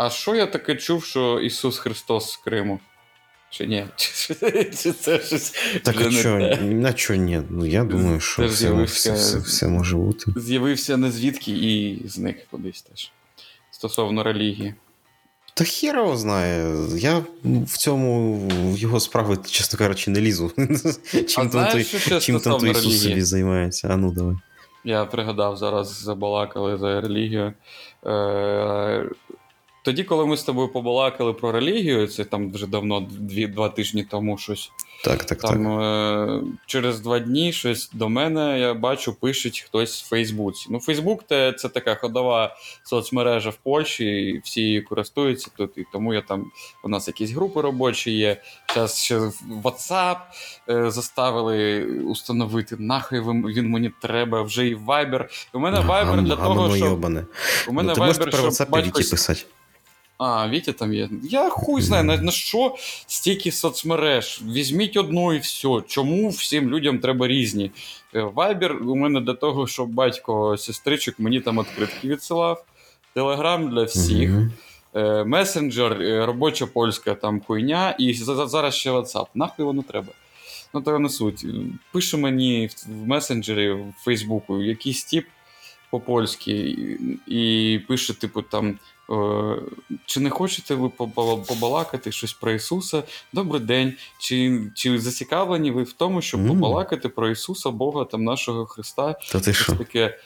А що я таке чув, що Ісус Христос з Криму? Чи ні? Чи це щось Так а не на чо ні? Ну я думаю, що все, все, все, все може бути. З'явився не звідки і зник кудись теж. Стосовно релігії. Та його знає. Я в цьому в його справи, чесно кажучи, не лізу. Чим там той, що чим там той Ісус релігії? собі займається? А ну давай. Я пригадав, зараз забалакали за релігію. Е, тоді, коли ми з тобою побалакали про релігію, це там вже давно, дві, два тижні тому щось. Так, так, так. Там е, через два дні щось до мене я бачу, пишеть хтось в Фейсбуці. Ну, Фейсбук це, це така ходова соцмережа в Польщі, і всі її користуються тут. І тому я там у нас якісь групи робочі є. Зараз ще WhatsApp е, заставили установити. Нахай він, мені треба, вже і Viber. У мене Viber для того, щоб. У мене Ну, Viber, щоб батько писати. А, Вітя там є. Я хуй знаю, на, на що стільки соцмереж. Візьміть одну і все. Чому всім людям треба різні? Е, Viber у мене для того, щоб батько сестричок мені там відкритки відсилав. Телеграм для всіх. Е, Месенджер, е, робоча польська там хуйня, і за- за- зараз ще WhatsApp. Нахуй воно треба. Ну, то не суть. Пише мені в- в месенджері в Фейсбуку якийсь тип по-польськи і, і пише, типу, там. Е, Чи не хочете ви побалакати щось про Ісуса? Добрий день. Чи, чи зацікавлені ви в тому, щоб mm. побалакати про Ісуса, Бога там нашого Христа? Та ти що? таке.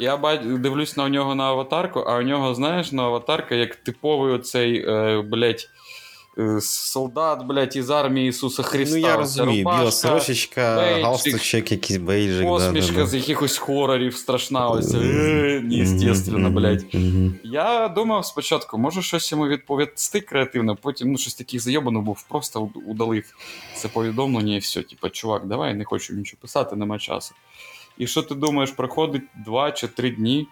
Я дивлюсь на нього на аватарку, а у нього, знаєш, на аватарка як типовий оцей, е, блядь, е, солдат, блядь, із армії Ісуса Христа. Ну я розумію, рубашка, біла сорочечка, бейджик, галстучок, якийсь бейджик. Посмішка да, да, з якихось хорорів страшна, ось неестественно, блядь. Я думав спочатку, може щось йому відповісти креативно, потім ну, щось таких зайобано був, просто удалив це повідомлення і все. Типа, чувак, давай, не хочу нічого писати, нема часу. І що ти думаєш, проходить два чи три дні.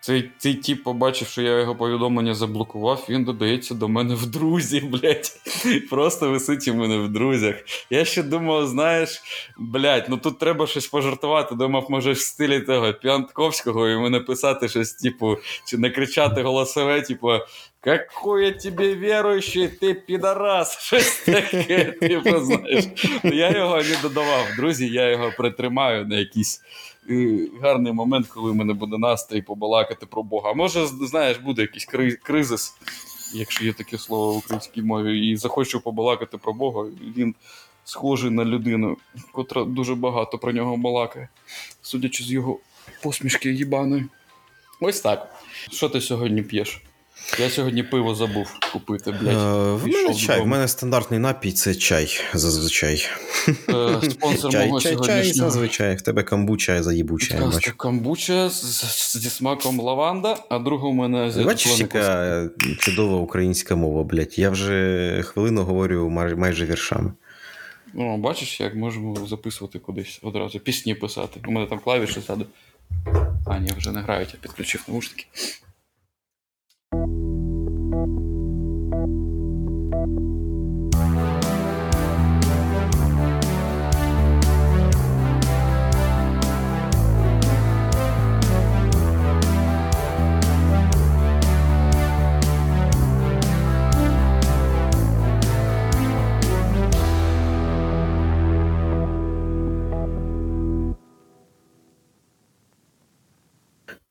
Цей, цей тіп побачив, що я його повідомлення заблокував, він додається до мене в друзі, блядь. Просто висить у мене в друзях. Я ще думав, знаєш, блядь, ну тут треба щось пожартувати. Думав, може, в стилі того П'янтковського йому написати щось, типу, чи накричати голосове, типу. Какой я тебе віруючий, ти підарас, щось таке, типу, знаєш. Я його не додавав. Друзі, я його притримаю на якийсь е, гарний момент, коли в мене буде настрій побалакати про Бога. Може, знаєш, буде якийсь кризис, якщо є таке слово в українській мові, і захочу побалакати про Бога. Він схожий на людину, котра дуже багато про нього балакає, судячи з його посмішки їбаної. Ось так. Що ти сьогодні п'єш? Я сьогодні пиво забув купити, Е, блядь. В мене чай, в мене стандартний напій це чай зазвичай. Е, Спонсор Чай, мого чай, чай, зазвичай. В тебе камбуча, я заїбу чай. Просто Бачу. камбуча зі смаком лаванда, а друга у мене Бачиш, яка чудова українська мова, блядь. Я вже хвилину говорю майже віршами. Ну, бачиш, як можемо записувати кудись одразу, пісні писати. У мене там клавіші ззаду. А, ні, вже не грають, я підключив наушники.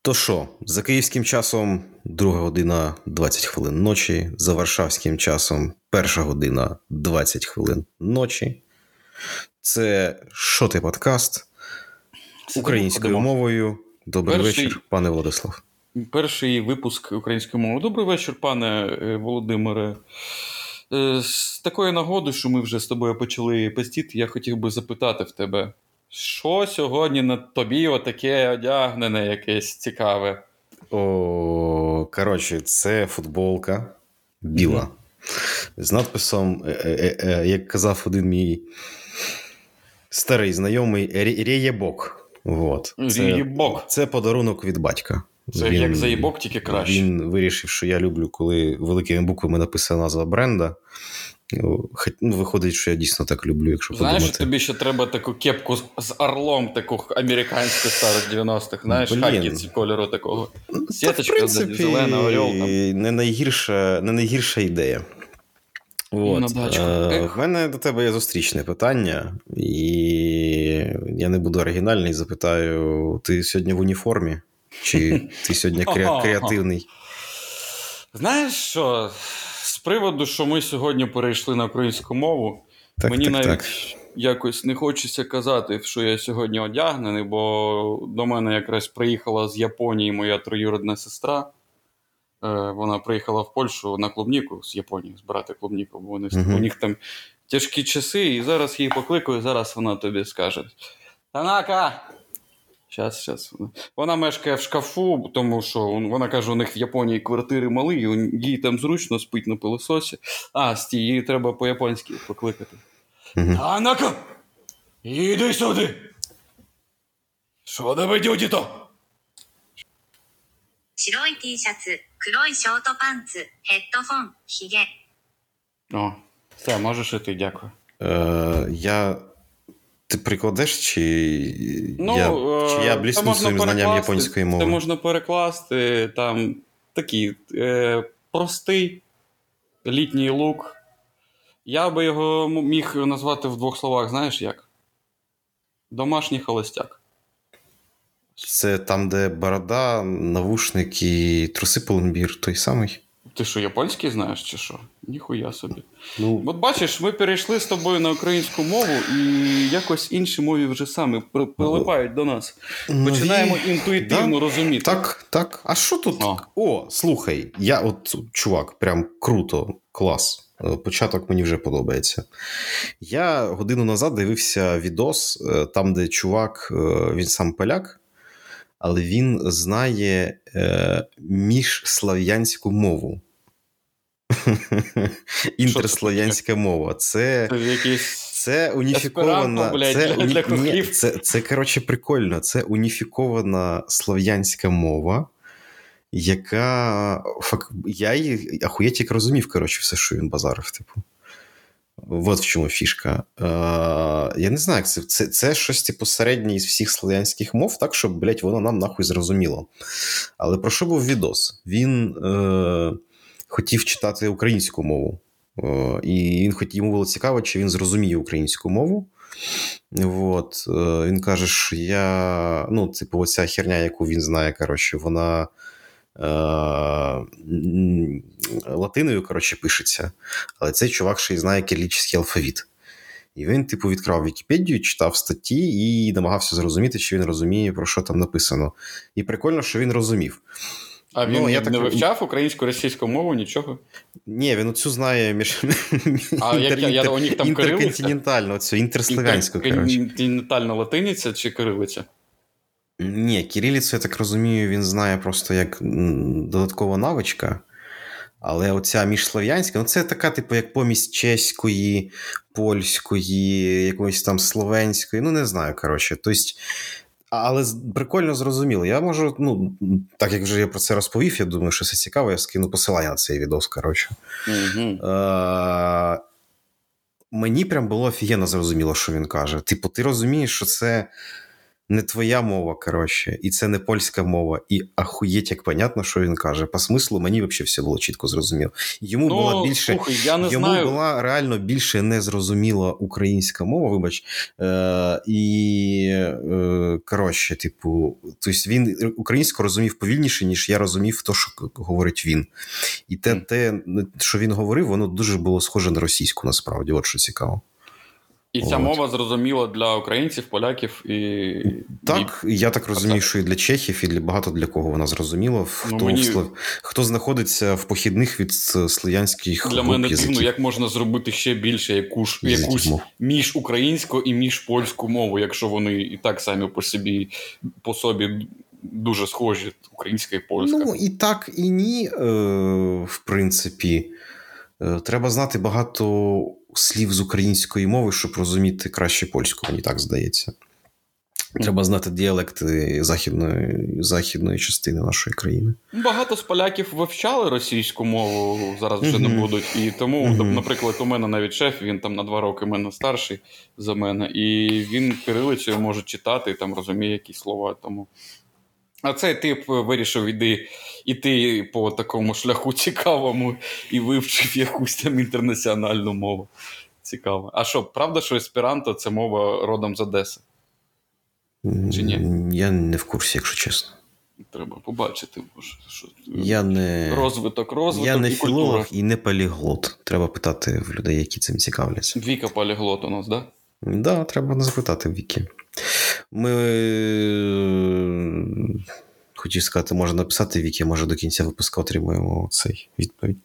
То що, за київським часом друга година 20 хвилин ночі, за варшавським часом перша година 20 хвилин ночі. Це що ти подкаст українською мовою. Добрий Перший- вечір, пане Владислав. Перший випуск української мови. Добрий вечір, пане е, Володимире. Е, З такої нагоди, що ми вже з тобою почали пестіти, я хотів би запитати в тебе, що сьогодні на тобі отаке одягнене якесь цікаве? О, коротше, це футболка біла. З надписом, е, е, е, як казав один мій старий знайомий, «Рє- Рєєбок. Вот. Це, це подарунок від батька. Це як заїбок, тільки краще. Він вирішив, що я люблю, коли великими буквами написана назва бренда. Ну, ну, Виходить, що я дійсно так люблю, якщо Знаєш, подумати. тобі ще треба таку кепку з, орлом, таку американську старих 90-х, знаєш, Блін. кольору такого. Ну, Та, Сіточка, принципі, зелена, орел там. Не найгірша, не найгірша ідея. От. Е, в мене до тебе є зустрічне питання, і я не буду оригінальний, запитаю: ти сьогодні в уніформі? Чи ти сьогодні кре- креативний? Знаєш що? З приводу, що ми сьогодні перейшли на українську мову, Так, мені так, навіть так. якось не хочеться казати, що я сьогодні одягнений, бо до мене якраз приїхала з Японії моя троюрідна сестра. Е, Вона приїхала в Польщу на клубніку з Японії збирати клубніку, бо вони, Мгм. у них там тяжкі часи, і зараз її покликаю, зараз вона тобі скаже: Танака! Щас, щас. Вона мешкає в шкафу, тому що вона каже, у них в Японії квартири малі, і у- їй там зручно спить на пилососі. А, стій, її треба по-японськи покликати. Мгм. Танака! Іди сюди! Що тебе дюді то? 白い T シャツ、黒いショートパンツ、ヘッドフォン、ヒゲ。 О, все, можеш і ти, дякую. Е, я... ти прикладеш, чи, Ну, я, е, чи я блісну своїм знанням японської мови? Це можна перекласти там такий е, простий літній лук. Я би його міг назвати в двох словах, знаєш як? Домашній холостяк. Це там, де борода, навушник і труси полумбір, той самий. Ти що, японський знаєш чи що? Ніхуя собі. Ну, От бачиш, ми перейшли з тобою на українську мову, і якось інші мові вже при- прилипають до нас. Починаємо інтуїтивно розуміти. Так, так. А що тут? О. О, слухай, я от, чувак, прям круто, клас. Е, Початок мені вже подобається. Я годину назад дивився відос, е, там, де чувак, е, він сам поляк, але він знає е, міжслав'янську мову. Інтерслав'янська мова. Це. Це уніфікована. Блядь, це, для-. Ні, це, це, коротше, прикольно. Це уніфікована слов'янська мова, яка фак... я її ахуєть як розумів, коротше, все, що він базарив, типу. От в чому фішка. Е, я не знаю, це, це, це щось типу середнє із всіх слов'янських мов, так, щоб, блядь, воно нам нахуй зрозуміло. Але про що був відос? Він е, хотів читати українську мову. Е, І він хотів, йому було цікаво, чи він зрозуміє українську мову. От, е, він каже, що я. Ну, типу, оця херня, яку він знає, коротше, вона латиною, коротше, пишеться. Але цей чувак ще й знає кирилічний алфавіт. І він, типу, відкрав Вікіпедію, читав статті і намагався зрозуміти, чи він розуміє, про що там написано. І прикольно, що він розумів. А він Ну, я не так- вивчав українську російську мову, нічого. Ні, він оцю знає між А як я- я- у них там інтерконтинентальну, оцю інтерславянську, коротше. Континентальна латиниця чи кирилиця? Ні, кирилицю, я так розумію, він знає просто як додаткова навичка. Але оця міжслов'янська, ну це така, типу, як помість чеської, польської, якоїсь там словенської, ну не знаю, коротше. Тобто, але прикольно зрозуміло. Я можу, ну, так як вже я про це розповів, я думаю, що це цікаво, я скину посилання на цей відос, коротше. Е, мені прям було офігенно зрозуміло, що він каже. Типу, ти розумієш, що це не твоя мова, коротше, і це не польська мова, і ахуєть, як понятно, що він каже. По смислу, мені взагалі все було чітко зрозуміло. Йому була Ну, більше. слухай, я не Йому знаю. була реально більше незрозуміла українська мова, вибач. Е, і е, коротше, типу, тобто він українську розумів повільніше, ніж я розумів то, що говорить він. І те, Мгм. те, що він говорив, воно дуже було схоже на російську, насправді, от що цікаво. І ця От. мова зрозуміла для українців, поляків і. Так, і я так розумію, що і для чехів, і для багато для кого вона зрозуміла. Хто, Ну, мені- в хто знаходиться в похідних від слов'янських Для груп мене язиків. дивно, як можна зробити ще більше якусь, якусь мов. між українську і між польську мову, якщо вони і так самі по собі по собі дуже схожі, українська і польська. Ну, і так, і ні, е, в принципі. Е, треба знати багато слів з української мови, щоб розуміти краще польську, мені так здається. Треба знати діалекти західної, західної частини нашої країни. Багато з поляків вивчали російську мову, зараз вже не будуть. І тому, Мгм. наприклад, у мене навіть шеф, він там на два роки мене старший за мене, і він кирилицею може читати і там розуміє якісь слова. Тому. А цей тип вирішив іди, іти по такому шляху цікавому і вивчив якусь там інтернаціональну мову. Цікаво. А що, правда, що есперанто це мова родом з Одеси? Чи ні? Я не в курсі, якщо чесно. Треба побачити. Що... Я не, Розвиток, розвиток я не і філолог і не поліглот. Треба питати в людей, які цим цікавляться. Віка поліглот у нас. Так, да, треба запитати в Вікі. Ми хотів сказати, можна написати Вікі, може до кінця випуску отримаємо цей відповідь.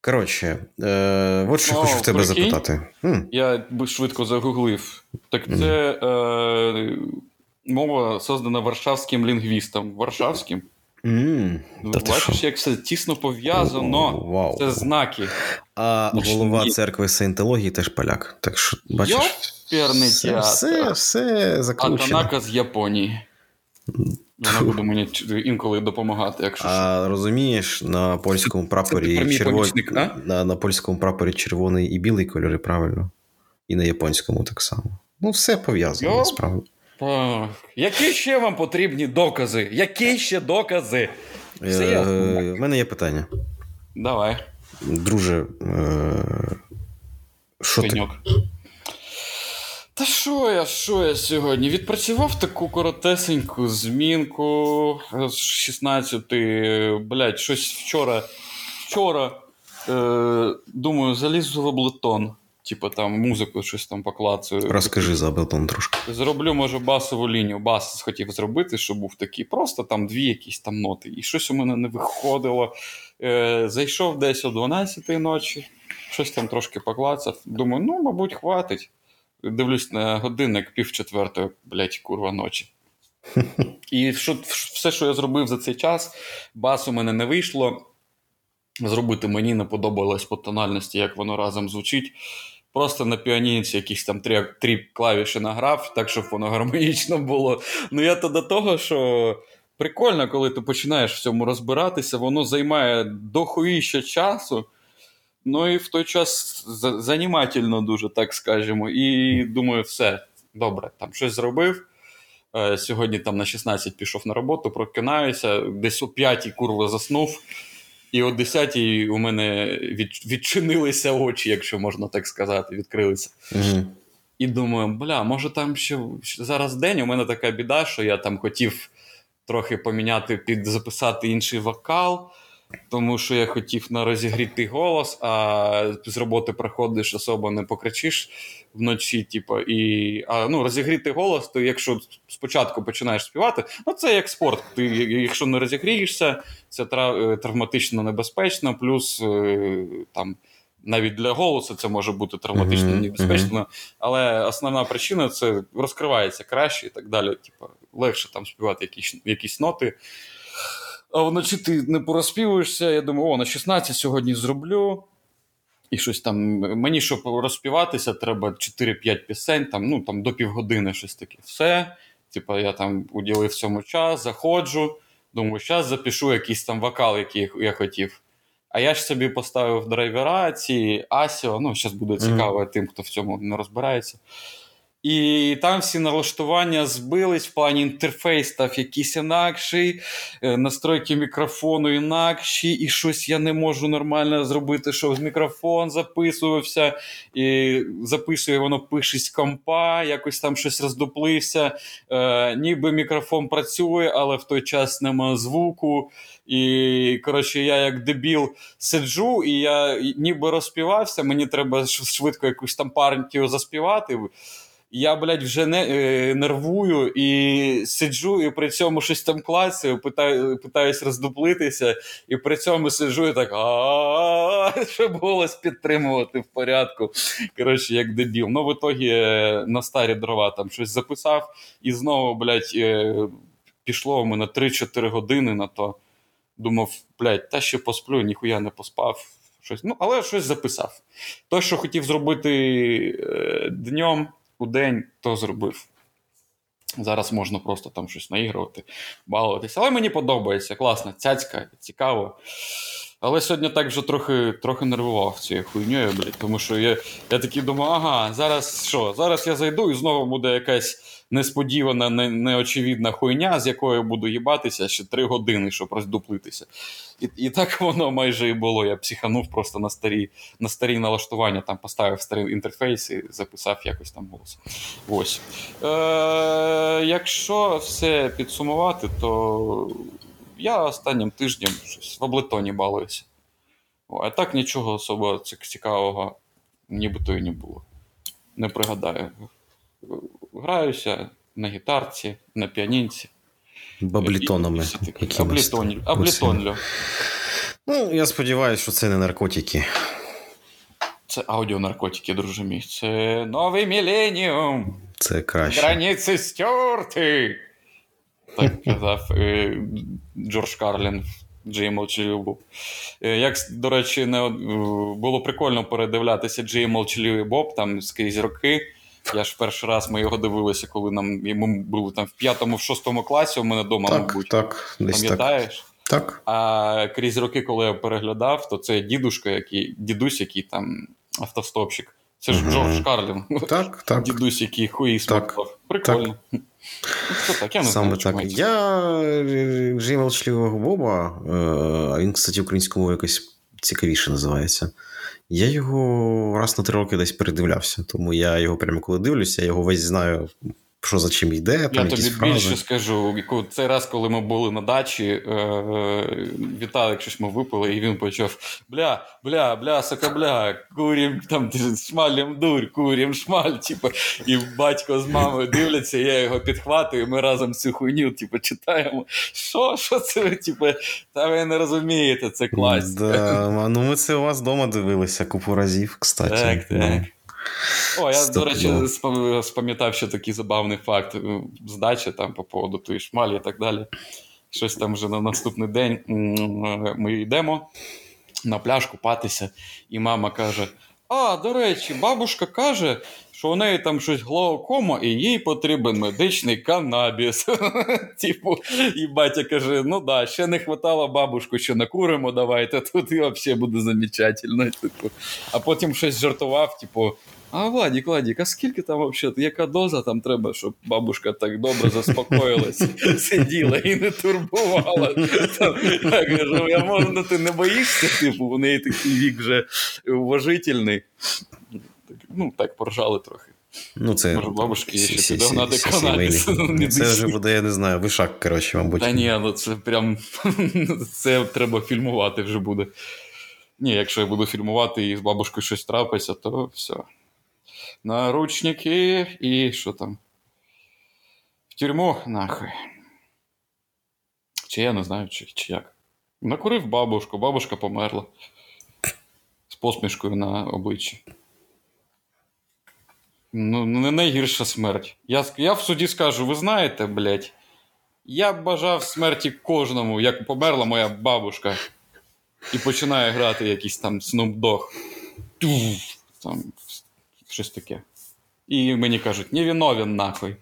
Коротше, е, от що О, хочу в тебе прикинь. запитати. М, Я би швидко загуглив. Так це е, мова создана варшавським лінгвістом. Варшавським. М, та Бачиш, що? як все тісно пов'язано. Вау. Це знаки. А Ну, голова ні. церкви саєнтології теж поляк. Так що, бачиш, все, все, все А закручено. Танака з Японії. Вона буде мені інколи допомагати, якщо що. А розумієш, на польському прапорі червоний на, на польському прапорі червоний і білий кольори, правильно. І на японському так само. Ну, все пов'язано, насправді. Так. Які ще вам потрібні докази? Які ще докази? Все Е, мене є питання. Давай. Друже, е, що ти? Та що я, що я сьогодні? Відпрацював таку коротесеньку змінку з 16. Блять, щось вчора. Вчора. Е, думаю, залізу в облетон. Типа там музику щось там поклацаю. Розкажи за Абелтон трошки. Зроблю, може, басову лінію. Бас хотів зробити, щоб був такий. Просто там дві якісь там ноти. І щось у мене не виходило. Е, зайшов десь о 12-й ночі, щось там трошки поклацав. Думаю, ну, мабуть, хватить. Дивлюсь на годинник пів четвертої, блять, курва ночі. І що, все, що я зробив за цей час, бас у мене не вийшло. Зробити мені не подобалось по тональності, як воно разом звучить. Просто на піаніці якісь там три, три клавіші награв, так, щоб воно гармонічно було. Ну я то до того, що прикольно, коли ти починаєш в цьому розбиратися, воно займає дохуїще часу. Ну і в той час занімательно дуже, так скажемо. І думаю, все, добре, там щось зробив. Е, Сьогодні там на 16 пішов на роботу, прокинаюся, десь о 5 курва заснув. І о 10 у мене від, відчинилися очі, якщо можна так сказати, відкрилися. Угу. І думаю, бля, може там ще зараз день. У мене така біда, що я там хотів трохи поміняти, під записати інший вокал, тому що я хотів на розігрітий голос, а з роботи приходиш, особо не покричиш вночі. Типу, і а, ну, розігрітий голос, то якщо спочатку починаєш співати, ну це як спорт. Ти, якщо не розігрієшся, це е, травматично небезпечно, плюс е, там. Навіть для голосу це може бути травматично Мгм, небезпечно, але основна причина це розкривається краще і так далі. Типу, легше там співати якісь, якісь ноти. А вночі ти не порозпівуєшся. Я думаю, о, на 16 сьогодні зроблю. І щось там. Мені, щоб розпіватися, треба 4-5 пісень, там, ну, там до півгодини щось таке. Все. Типа, я там уділив цьому час, заходжу. Думаю, зараз запишу якийсь там вокал, який я хотів. А я ж собі поставив драйвера, ці Асіо, ну, зараз буде цікаво тим, хто в цьому не розбирається. І там всі налаштування збились, в плані інтерфейс став якийсь інакший, е, настройки мікрофону інакші, і щось я не можу нормально зробити, щоб мікрофон записувався, і записує воно пише з компа, якось там щось роздуплився. Е, ніби мікрофон працює, але в той час нема звуку. І коротше, я як дебіл сиджу, і я ніби розпівався. Мені треба швидко якусь там партію заспівати. Я, блядь, вже не е, нервую і сиджу, і при цьому щось там клацаю, питаю, питаюсь роздуплитися, і при цьому сиджу і так, щоб голос підтримувати в порядку. Коротше, як дебіл. Ну, в ітогі е, на старі дрова там щось записав, і знову, блядь, е, пішло у мене 3-4 години на то. Думав, блядь, та ще посплю, ніхуя не поспав. Щось. Ну, але щось записав. То, що хотів зробити е, днем у день, то зробив. Зараз можна просто там щось наігрувати, балуватися. Але мені подобається, класна, цяцька, цікаво. Але сьогодні так вже трохи трохи нервував цією хуйньою, блядь, тому що я, я такий думаю, ага, зараз що? Зараз я зайду і знову буде якась несподівана, не, неочевидна хуйня, з якою буду їбатися ще три години, щоб роздуплитися. І, і так воно майже і було. Я психанув просто на старі, на старі налаштування, там поставив старий інтерфейс і записав якось там голос. Ось. Е, якщо все підсумувати, то я останнім тижнем щось в облетоні балуюся. А так нічого особо цікавого нібито і не було. Не пригадаю. Граюся на гітарці, на піанінці. Баблітонами. Облітонлю. Облітонлю. Ну, я сподіваюся, що це не наркотики. Це аудіонаркотики, друже мій. Це новий міленіум. Це краще. Границі стерти. Так казав е, Джордж Карлін Джей Молчаливий Боб. Е, Як, до речі, не, було прикольно передивлятися Джей Молчаливий Боб там скрізь роки. Я ж перший раз ми його дивилися, коли нам йому було там в п'ятому, в шостому класі у мене вдома, Так, мабуть. так, десь. Пам'ятаєш? Так. А крізь роки, коли я переглядав, то це дідушка, який, дідусь, який там автостопщик. Це ж Мгм. Джордж Карлін. Так, так. Дідусь, який хуї Так. Прикольно. Ну, Це так, я не Саме знаю, так. Я е, Джей Молчаливого Боба, е, а він, кстати, українською мовою якось цікавіше називається. Я його раз на три роки десь передивлявся, тому я його прямо коли дивлюся, я його весь знаю, що за чим йде, там Я тобі фрази. більше скажу, цей раз, коли ми були на дачі, е, Віталік щось ми випили, і він почав: бля, бля, бля, сока, бля, курім, там шмалем дурь, курім шмаль. Типу, і батько з мамою дивляться, я його підхватую, ми разом цю хуйню типу, читаємо. Що, що це? Типу, та ви не розумієте, це класика. Да, ну ми це у вас вдома дивилися купу разів, кстати. Так, так. О, я, до речі, спам'ятав ще такий забавний факт Здача здачі там по поводу тої шмалі і так далі. Щось там вже на наступний день е, ми йдемо на пляж купатися, і мама каже: А, до речі, бабушка каже, що у неї там щось глаукома, і їй потрібен медичний канабіс. Типу, і батя каже: ну да, ще не хватало бабушку, що накуримо, давайте, тут і взагалі буде замечательно. Типу. А потім щось жартував, типу. А Владік, Владік, а скільки там взагалі, яка доза там треба, щоб бабушка так добре заспокоїлась, сиділа і не турбувала. Там, я кажу, я можу, ну ти не боїшся, типу, у неї такий вік вже уважительний. Ну, так поржали трохи. Ну, це Може, бабушки є ще підогнати сі- Це вже буде, я не знаю, вишак, коротше, мабуть. Та ні, ну це прям це треба фільмувати вже буде. Ні, якщо я буду фільмувати і з бабушкою щось трапиться, то все. Наручники і що там? В тюрму нахуй. Чи я не знаю, чи, чи як. Накурив бабушку, бабушка померла. З посмішкою на обличчі. Ну, не найгірша смерть. Я, я в суді скажу: ви знаєте, блядь, я бажав смерті кожному, як померла моя бабушка, і починає грати якийсь там Snoop Dogg. Там щось таке. І мені кажуть, не виновен нахуй.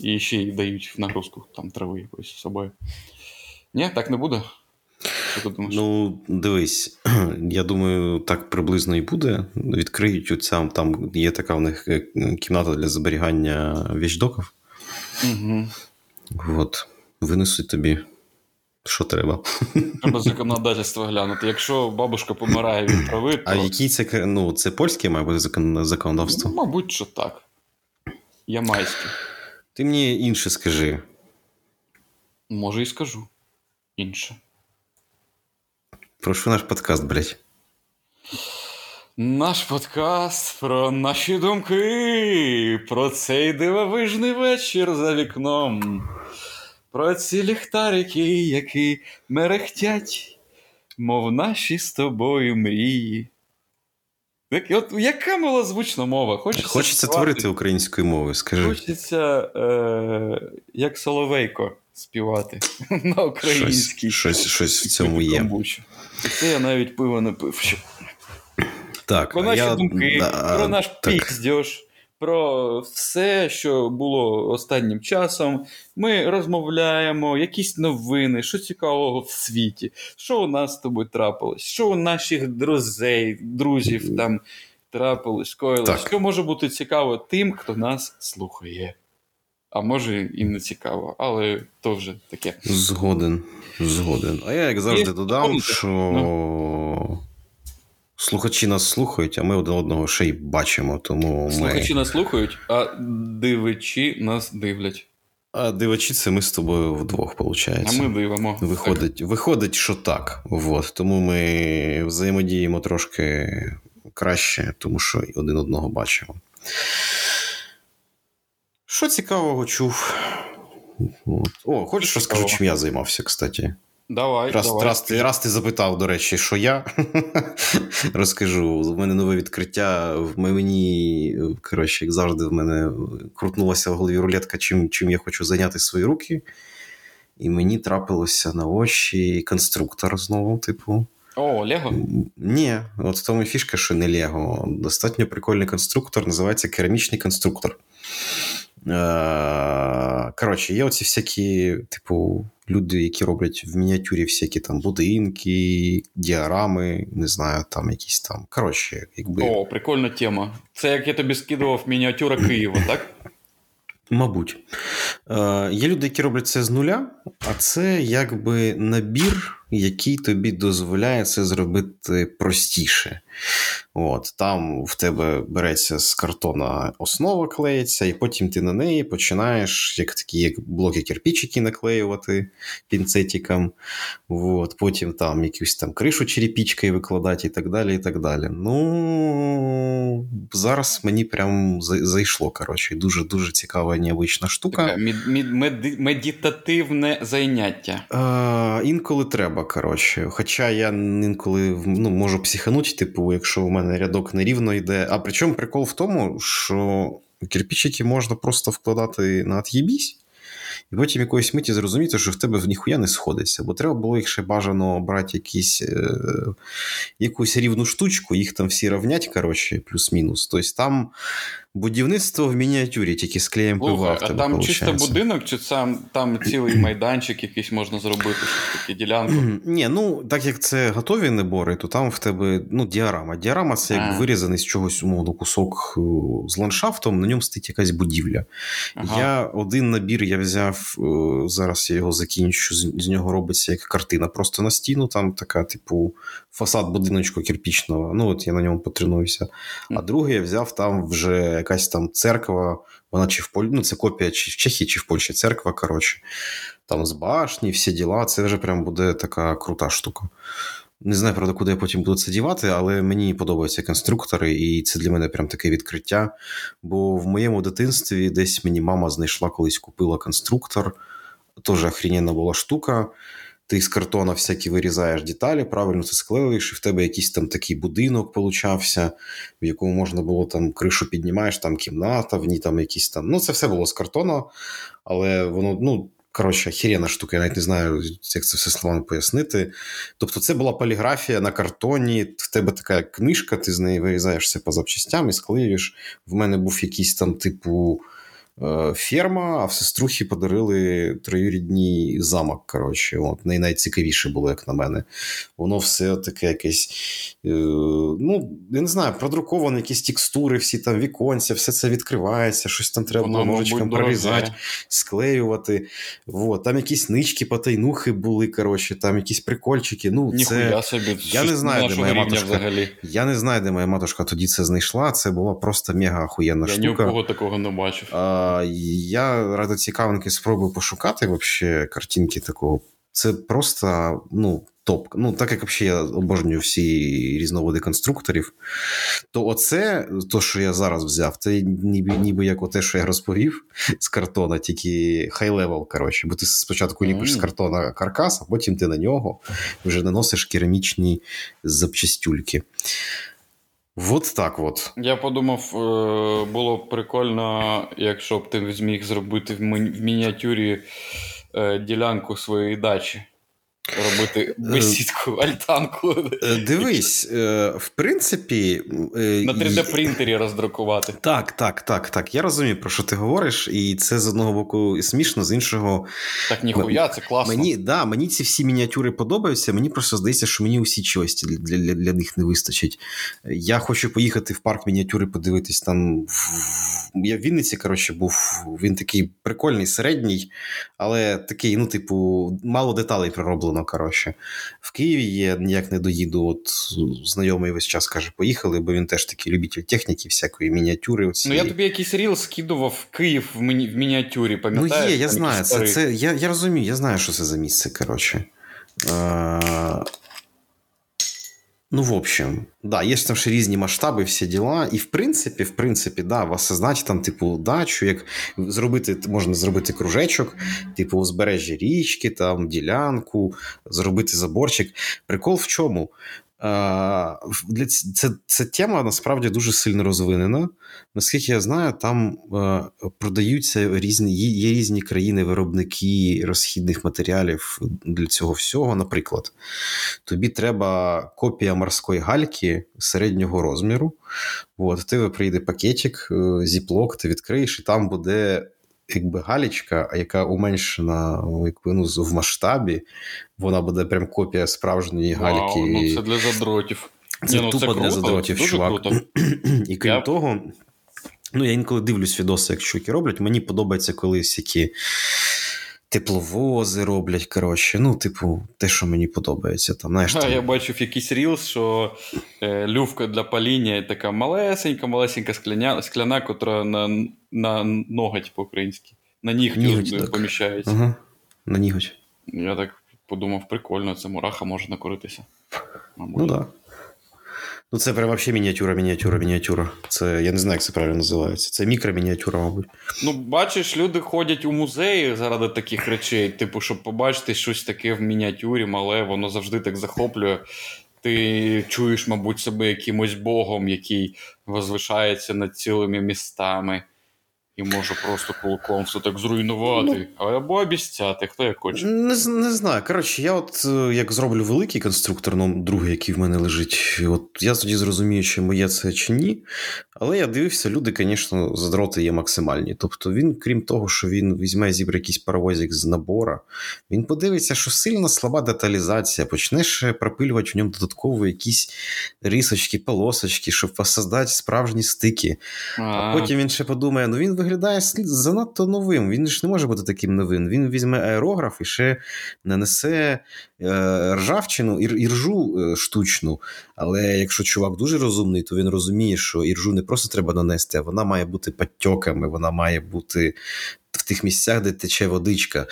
І ще й дають в нагрузку там трави якоїсь з собою. Ні, так не буде. Що ти думаєш? Ну, дивись, я думаю, так приблизно і буде. Відкриють оця, там є така в них е, кімната для зберігання вічдоків. Угу. От, винесуть тобі, що треба. Треба законодавство глянути. Якщо бабушка помирає від трави, то А який це ну, це польське має бути законодавство? ну, мабуть, що так. Ямайське. Ти мені інше скажи. Може, і скажу. Інше. Про що наш подкаст, блядь? Наш подкаст про наші думки, про цей дивовижний вечір за вікном, про ці ліхтарики, які мерехтять, мов наші з тобою мрії. Так, от яка малозвучна мова? Хочеться, Хочеться співати, творити українською мовою, скажи. Хочеться, е, як Соловейко, співати на українській. Щось, щось, щось в цьому є. Камбучу. Це я навіть пиво не пив. Так, Про наші я, думки, да, про наш так. піздьош, про все, що було останнім часом. Ми розмовляємо, якісь новини, що цікавого в світі, що у нас з тобою трапилось, що у наших друзей, друзів там трапилось, скоїлось, Так. що може бути цікаво тим, хто нас слухає. А може і не цікаво, але то вже таке. Згоден. Згоден. А я, як завжди, додам, що слухачі нас слухають, а ми один одного ще й бачимо. Тому Слухачі ми. нас слухають, а дивичі нас дивлять. А дивачі це ми з тобою вдвох, виходить. А ми дивимо. Виходить, виходить, що так. Вот. Тому ми взаємодіємо трошки краще, тому що один одного бачимо. Що цікавого чув? От. О, хочеш розкажу, чим я займався, кстати? Давай, Раз, давай. раз, ти, раз ти запитав, до речі, що я розкажу. У мене нове відкриття. В мені, коротше, як завжди, в мене крутнулася в голові рулетка, чим, чим я хочу зайняти свої руки. І мені трапилося на очі конструктор знову, типу. О, Лего? Ні, от в тому і фішка, що не Лего. Достатньо прикольний конструктор, називається керамічний конструктор. Е, Коротше, є оці всякі, типу, люди, які роблять в мініатюрі всякі там будинки, діарами, не знаю, там якісь там. Коротше, якби. О, прикольна тема. Це як я тобі скидував мініатюра Києва, так? Мабуть. Е, є люди, які роблять це з нуля, а це якби набір, який тобі дозволяє це зробити простіше. От, там в тебе береться з картона основа клеїться, і потім ти на неї починаєш як такі як блоки кирпичики наклеювати пінцетиком. От, потім там якусь там кришу черепічкою викладати і так далі. і так далі. Ну, зараз мені прям зайшло. Коротше, дуже-дуже цікава необична штука. Таке мід- мід- меди- медитативне заняття. Е, інколи треба, коротше. Хоча я інколи ну, можу психанути, типу, якщо у мене рядок нерівно йде. А причому прикол в тому, що кирпичики можна просто вкладати на от'єбісь, і потім якоїсь миті зрозуміти, що в тебе в ніхуя не сходиться. Бо треба було ще бажано брати якісь, е, якусь рівну штучку, їх там всі равнять, коротше, плюс-мінус. Тобто там будівництво в мініатюрі, тільки з клеєм пива а там чисто будинок, чи сам там цілий майданчик якийсь можна зробити, щось таке, ділянку? Ні, ну так як це готові набори, то там в тебе ну, діарама. Діарама це як вирізаний з чогось умовно кусок е, з ландшафтом, на ньому стоїть якась будівля. Ага. Я один набір я взяв, е, зараз я його закінчу. З нього робиться як картина просто на стіну, там така, типу, фасад будиночку кирпічного. Ну, от я на ньому потренуюся. А другий я взяв там вже якась там церква, вона чи в Поль... ну, це копія чи в Чехії, чи в Польщі церква, коротше. Там з башні, всі діла. Це вже прям буде така крута штука. Не знаю, правда, куди я потім буду це дівати, але мені подобаються конструктори, і це для мене прям таке відкриття. Бо в моєму дитинстві десь мені мама знайшла колись купила конструктор. Теж охрененна була штука. Ти з картона всякі вирізаєш деталі, правильно це склеюєш, і в тебе якийсь там такий будинок получався, в якому можна було там кришу піднімаєш, там кімната, в ній там якісь там. Ну, це все було з картона, але воно, ну. Коротше, хірена штука, я навіть не знаю, як це все словами пояснити. Тобто, це була поліграфія на картоні, в тебе така книжка, ти з неї вирізаєшся по запчастям і склеюєш. В мене був якийсь там, типу, ферма, а в сеструхи подарили троюрідній замок. Коротше, от най- найцікавіше було, як на мене. Воно все таке якесь. Е, ну, я не знаю, продруковано якісь текстури, всі там віконця, все це відкривається, щось там треба було ножичком прорізати склеювати. Вот. Там якісь нички, потайнухи були, коротше, там якісь прикольчики. Ну, Ніхуя це... собі. Я не знаю, де моя матушка. взагалі. Я не знаю, де моя матушка тоді це знайшла. Це була просто мега охуєнна Я ні у кого такого не бачив. А, я ради цікавинки спробую пошукати вообще картинки такого. Це просто ну, топ. Ну, так як взагалі я обожнюю всі різновиди конструкторів, то оце, то, що я зараз взяв, це ніби, ніби як те, що я розповів з картона, тільки high-level, коротше. Бо ти спочатку ліпиш з картона каркас, а потім ти на нього вже наносиш керамічні запчастюльки. От так от. Я подумав, е, було б прикольно, якщо б ти зміг зробити в мі- мініатюрі е, ділянку своєї дачі. Робити бесідку, альтанку. Е, Дивись, е, в принципі. е, На 3D-принтері роздрукувати. Так, так, так, так. Я розумію, про що ти говориш, і це з одного боку смішно, з іншого. Так ніхуя, це класно. Мені, да, мені ці всі мініатюри подобаються. Мені просто здається, що мені усі чогось для, для, для них не вистачить. Я хочу поїхати в парк мініатюри, подивитись там. в- Я в Вінниці, коротше, був. Він такий прикольний, середній, але такий, ну, типу, мало деталей пророблено. Коротше. В Києві є ніяк не доїду. От знайомий весь час каже, поїхали, бо він теж такий любитель техніки, всякої мініатюри. Оці. Ну я тобі якийсь ріл скидував Київ в, міні... в мініатюрі, Ну, є, я знаю. Це, це, я, я розумію, я знаю, що це за місце, коротше. Е, ну, в общем, да, є ж там ще різні масштаби, всі діла. І в принципі, в принципі, да, воссоздати там, типу, дачу, як зробити, можна зробити кружечок, типу, узбережжя річки, там, ділянку, зробити заборчик. Прикол в чому? Е, для це, це тема насправді дуже сильно розвинена. Наскільки я знаю, там е, продаються різні, є, різні країни-виробники розхідних матеріалів для цього всього. Наприклад, тобі треба копія морської гальки середнього розміру. От, в тебе прийде пакетик, е, зіплок, ти відкриєш, і там буде. Якби галічка, а яка уменшена ну, якби, ну, в масштабі, вона буде прям копія справжньої галіки. Вау, ну це для задротів. Це Ні, ну, тупо для круто, задротів, дуже чувак. круто. І крім Я- того, ну я інколи дивлюсь відоси, як чуваки роблять. Мені подобається, колись всякі тепловози роблять. Коротше, ну, типу, те, що мені подобається. Там, знаєш, А, там, я бачив якийсь ріл, що е, лювка для паління така малесенька, малесенька скляня, скляна, котра на, на ноготь по-українськи. На Ніготь, е, поміщається. Ага, на ніготь. Я так подумав, прикольно, це мураха може накуритися. Мабуть. Ну так. Да. Ну, це прям вообще мініатюра, мініатюра, мініатюра. Це я не знаю, як це правильно називається. Це мікромініатюра, мабуть. Ну, бачиш, люди ходять у музеї заради таких речей, типу, щоб побачити щось таке в мініатюрі, мале, воно завжди так захоплює. Ти чуєш, мабуть, себе якимось богом, який возвишається над цілими містами і може просто кулаком все так зруйнувати. Або обіцяти, хто як хоче. Не, не знаю. Коротше, я от е, як зроблю великий конструктор, ну, другий, який в мене лежить, от я тоді зрозумію, чи моє це чи ні. Але я дивився, люди, звісно, задроти є максимальні. Тобто він, крім того, що він візьме зібре якийсь паровозик з набора, він подивиться, що сильно слаба деталізація, почне ще пропилювати в ньому додатково якісь рисочки, полосочки, щоб воссоздати справжні стики. А потім він ще подумає: ну він виглядає занадто новим. Він ж не може бути таким новим. Він візьме аерограф і ще нанесе е, ржавчину і, і ржу е, штучну. Але якщо чувак дуже розумний, то він розуміє, що іржу не просто треба нанести, а вона має бути патьоками, вона має бути в тих місцях, де тече водичка,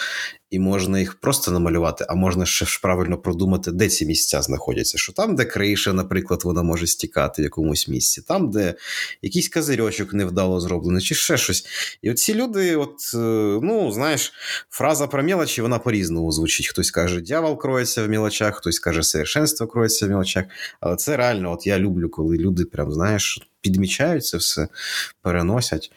і можна їх просто намалювати, а можна ще ж правильно продумати, де ці місця знаходяться. Що там, де криша, наприклад, вона може стікати в якомусь місці, там, де якийсь козирьочок невдало зроблений, чи ще щось. І оці люди, от, е, ну, знаєш, фраза про мелочі, вона по-різному звучить. Хтось каже, дьявол кроється в мілочах, хтось каже, совершенство кроється в мілочах. Але це реально, от я люблю, коли люди прям, знаєш, підмічають це все, переносять.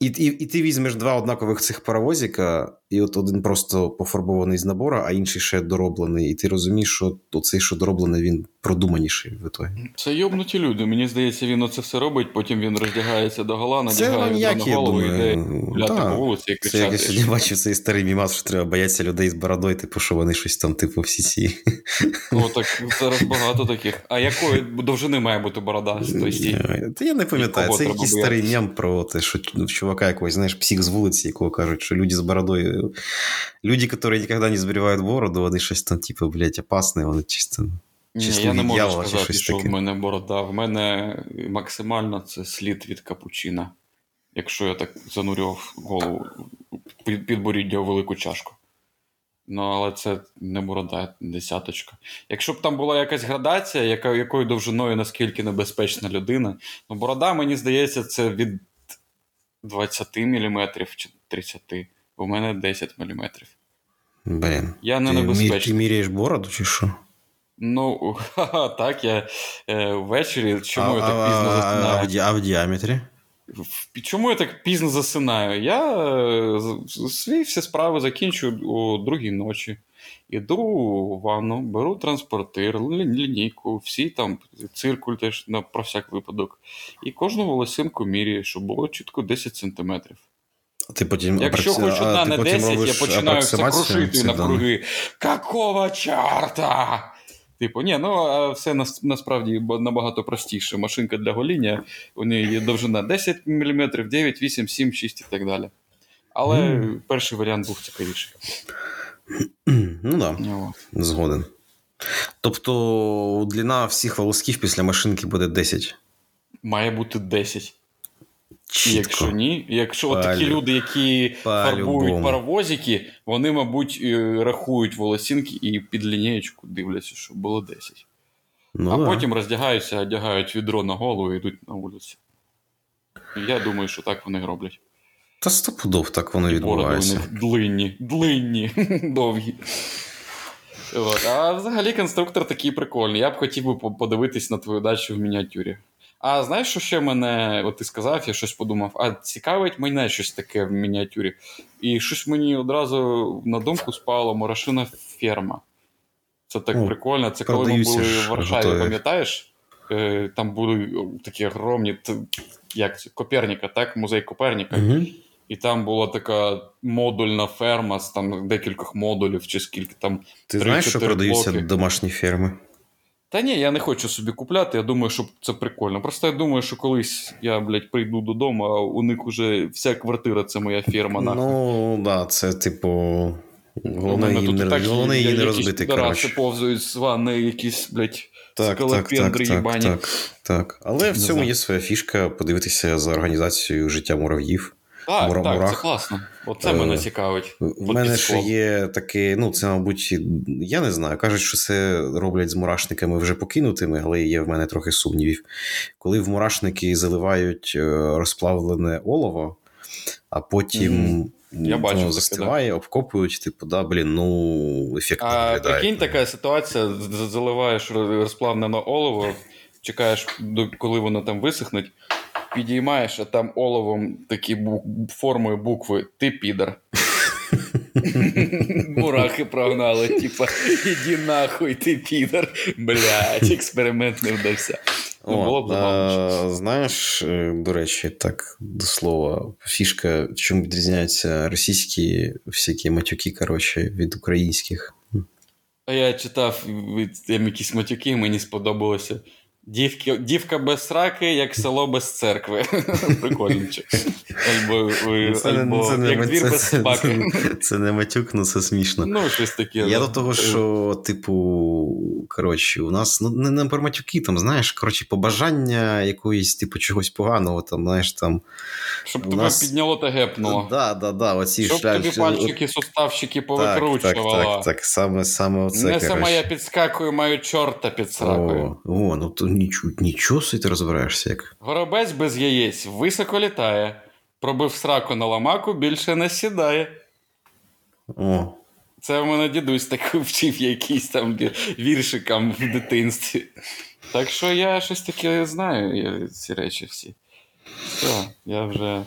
І, і, і ти візьмеш два однакових цих паровозика, і от один просто пофарбований з набору, а інший ще дороблений. І ти розумієш, що цей, що дороблений, він продуманіший в ітогі. Це йобнуті люди. Мені здається, він оце все робить, потім він роздягається до гола, Це надягає маніяки, на голову і йде гуляти по вулиці і Це як я кричати. сьогодні бачив цей старий мімас, що треба боятися людей з бородою, типу, що вони щось там, типу, всі ці. О, так зараз багато таких. А якої довжини має бути борода? Та я не пам'ятаю, це якийсь старий мем про те, що ну, чувака якогось, знаєш, псих з вулиці, якого кажуть, що люди з бородою. Люди, які ніколи не зберігають бороду, вони щось там, типу, блядь, опасне, вони чисто. Ні, я не можу дьявола сказати, що таке. в мене борода. В мене максимально це слід від капучина. Якщо я так занурював голову під підборіддя у велику чашку. Ну, але це не борода, десяточка. Якщо б там була якась градація, яка, якою довжиною наскільки небезпечна людина, ну борода, мені здається, це від 20 мм чи 30. У мене 10 мм. Блін. Я не Ти, небезпечний. ти міряєш бороду чи що? Ну, ха-ха, так, я е, ввечері. Чому а, я так пізно а, засинаю? а в діаметрі? Чому я так пізно засинаю? Я е, свої всі справи закінчую о другій ночі. Іду в ванну, беру транспортир, лі- лінійку, всі там циркуль теж на про всяк випадок. І кожну волосинку міряю, щоб було чітко 10 сантиметрів. Ти потім Якщо апракси- хоч одна на 10, я починаю все крушити цих на даних? круги. Какого чорта? Типу, ні, ну все нас, насправді набагато простіше. Машинка для гоління, у неї є довжина 10 мм, 9, 8, 7, 6 і так далі. Але Мгм. перший варіант був цікавіший. Ну так, да, згоден. Тобто длина всіх волосків після машинки буде 10. Має бути 10. Чітко. якщо ні, якщо Палю. такі люди, які фарбують паровозики, вони, мабуть, е, рахують волосинки і під лінієчку дивляться, щоб було 10. Ну, а да. потім роздягаються, одягають відро на голову і йдуть на вулицю. Я думаю, що так вони роблять. Та стопудов так воно І бороди у відбувається. них длинні, длинні, довгі. От. А взагалі конструктор такий прикольний. Я б хотів би подивитись на твою дачу в мініатюрі. А знаєш, що ще мене, от ти сказав, я щось подумав, а цікавить мене щось таке в мініатюрі. І щось мені одразу на думку спало Морошина ферма. Це так О, прикольно. Це коли ми були в Варшаві, готові. пам'ятаєш? Е, Там були такі огромні, як це, Коперніка, так? Музей Коперніка. Угу. І там була така модульна ферма з там декількох модулів, чи скільки там. Ти знаєш, що продаються блоки. домашні ферми? Та ні, я не хочу собі купляти. Я думаю, що це прикольно. Просто я думаю, що колись я, блядь, прийду додому, а у них уже вся квартира це моя ферма. нахуй. Ну, да, це типу. Головне її не, так головне її не розбити, підараси коротше. повзають з ванни, якісь, блядь, Так, так, так, так, так, так. Але в цьому знаю. є своя фішка подивитися за організацією життя мурав'їв. Так, Мура- так, це класно. Оце Е, мене цікавить. В мене ще є таке, ну це, мабуть, я не знаю. Кажуть, що це роблять з мурашниками вже покинутими, але є в мене трохи сумнівів. Коли в мурашники заливають е, розплавлене олово, а потім Мгм. Я застиває, обкопують, типу, да, блін, ну, ефектно А виглядає. прикинь, така ситуація: заливаєш роз- розплавлене олово, чекаєш, коли воно там висохне, підіймаєш, а там оловом такі бу- формою букви Ти підар. Мурахи прогнали, типа, іди нахуй, ти підар. Блять, експеримент не вдався. Ну, було б а, знаєш, е, до речі, так до слова, фішка, чим відрізняються російські всякі матюки, коротше, від українських. А я читав від якісь матюки, мені сподобалося. Дівки, дівка без сраки, як село без церкви. Прикольниче. Або, Ну, Це або це не- як двір це- без це- собаки. Це, це не матюк, ну це смішно. Ну, щось таке. Я да. до того, що, типу, коротше, у нас ну, не, не про матюки, там, знаєш, коротше, побажання якоїсь, типу, чогось поганого, там, знаєш, там. Щоб тебе нас- підняло та гепнуло. Да, да, да, оці Щоб шлях- тобі пальчики, суставчики Так, так, повикручувало. так, так, саме, саме оце, Не сама я підскакую, маю чорта під сракою. О, о, ну то нічого, нічого ти розбираєшся як. Горобець без яєць високо літає. Пробив сраку на ламаку, більше не сідає. О, Це в мене дідусь так вчив якийсь там віршикам в дитинстві. Так що я щось таке знаю, я ці речі всі. Все, я вже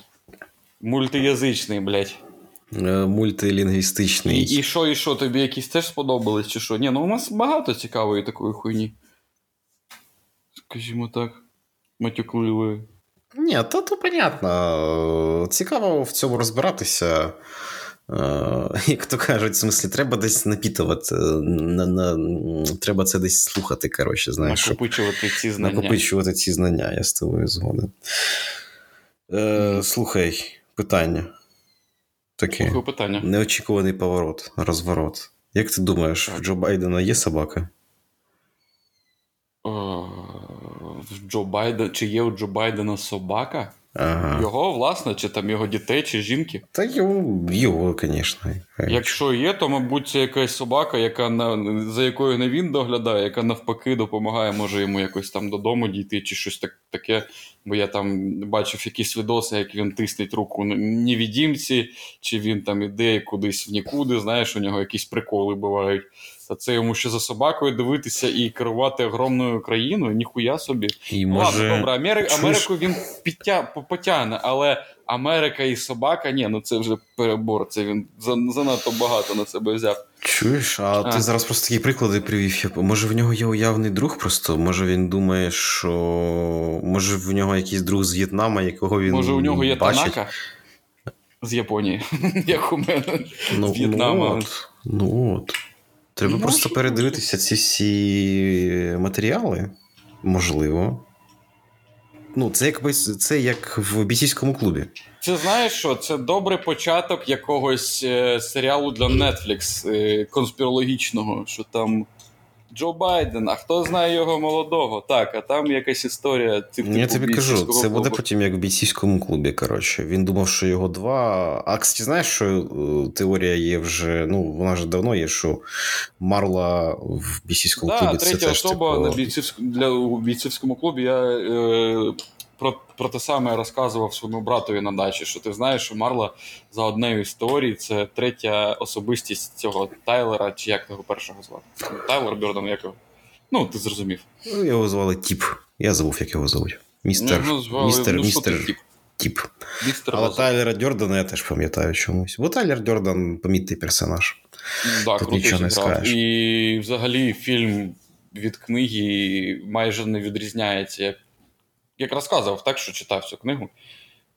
мультиязичний, блядь. е, мультилінгвістичний. І що, і що, тобі якісь теж сподобались, чи що? Ні, ну у нас багато цікавої такої хуйні. Скажімо так, матюкливої. Ні, то, то понятно. Цікаво в цьому розбиратися. Е, Як то кажуть, в смислі, треба десь напітувати. На, на, треба це десь слухати, коротше, знаєш, Накопичувати ці знання. накопичувати ці знання, я з тобою згоден. Е, слухай, питання. Таке. Слухаю питання. Неочікуваний поворот, розворот. Як ти думаєш, в Джо Байдена є собака? О, в Джо Байден, чи є у Джо Байдена собака? Ага. Його власне, чи там його дітей, чи жінки? Та його, його звісно. Якщо є, то, мабуть, це якась собака, яка на, за якою не він доглядає, яка навпаки допомагає, може йому якось там додому дійти, чи щось так, таке. Бо я там бачив якісь відоси, як він тиснить руку невідімці, чи він там іде кудись в нікуди, знаєш, у нього якісь приколи бувають. Та це йому ще за собакою дивитися і керувати огромною країною, ніхуя собі. І Ну, може. Ладно, добре, Амери... Америку він підтя... потягне, але Америка і собака, ні, ну це вже перебор. Це він занадто багато на себе взяв. Чуєш, а, А. ти зараз просто такі приклади привів. Може в нього є уявний друг просто? Може він думає, що. Може в нього якийсь друг з В'єтнама, якого він. Може, у нього є бачить? Танака з Японії, як у мене Ну, з В'єтнама. Ну от, ну от. Треба просто передивитися ці всі матеріали. Можливо. Ну, це якби це як в бійцівському клубі. Це знаєш що? Це добрий початок якогось е, серіалу для Netflix е, конспірологічного, що там Джо Байден, а хто знає його молодого? Так, а там якась історія. Тип, Я тобі кажу, це буде потім як в бійцівському клубі. Коротше, він думав, що його два. А кстати, знаєш, що е, теорія є вже. Ну, вона вже давно є, що Марла в бійцівському Да, клубі. це третя теж, особа типу, на бійцівському для у бійцівському клубі. Я е, про, про те саме розказував своєму братові на дачі. Що ти знаєш, що Марла за однею історії це третя особистість цього Тайлера, чи як того першого звати? Тайлер Бьордан, як його? Ну, ти зрозумів. Ну, його звали Тіп. Я забув, як його звуть. Містер. Ну, звали, містер, ну, містер? Тіп. Містер Але Роза. Тайлера Дьордана я теж пам'ятаю чомусь. Бо Тайлер Дьордан помітний персонаж. Да, Тут нічого не скажеш. І взагалі фільм від книги майже не відрізняється. Як, як розказував, так що читав цю книгу.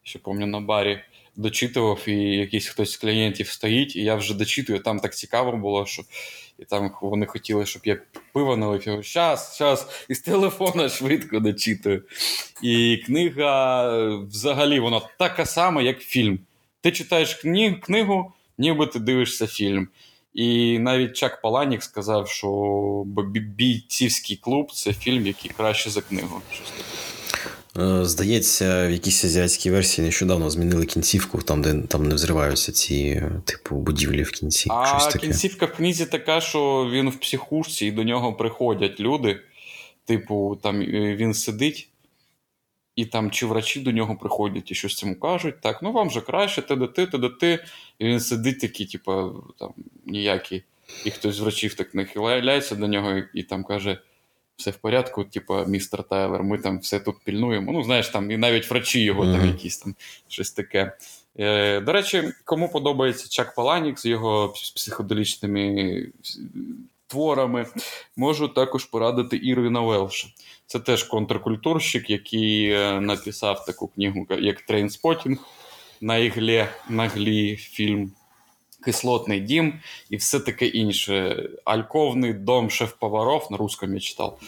Ще пам'ятаю, на барі дочитував, і якийсь хтось з клієнтів стоїть, і я вже дочитую. Там так цікаво було, що і там вони хотіли, щоб я пиво налив. Я щас, щас, із телефона швидко дочитую. І книга взагалі вона така сама, як фільм. Ти читаєш кні- книгу, ніби ти дивишся фільм. І навіть Чак Паланік сказав, що бійцівський клуб це фільм, який краще за книгу. Щось таке. Е, Здається, в якійсь азіатській версії нещодавно змінили кінцівку, там, де там не взриваються ці, е, типу, будівлі в кінці. Щось таке. кінцівка в книзі така, що він в психушці, і до нього приходять люди. Типу, там е, він сидить, і там чи врачі до нього приходять і щось йому кажуть. Так, ну вам же краще, ти ти, ти ти. І він сидить такий, типу, там ніякий. І хтось з врачів так нахиляється до нього і, і там каже: все в порядку, типу, містер Тайлер, ми там все тут пільнуємо. Ну, знаєш, там і навіть врачі його там якісь там щось таке. Е, до речі, кому подобається Чак Паланік з його пс- психоделічними творами, можу також порадити Ірвіна Велша. Це теж контркультурщик, який е, написав таку книгу, як Trainspotting на іглі, на глі фільм. Кислотний дім і все таке інше. Альковний дом шеф-поваров на русском я читав.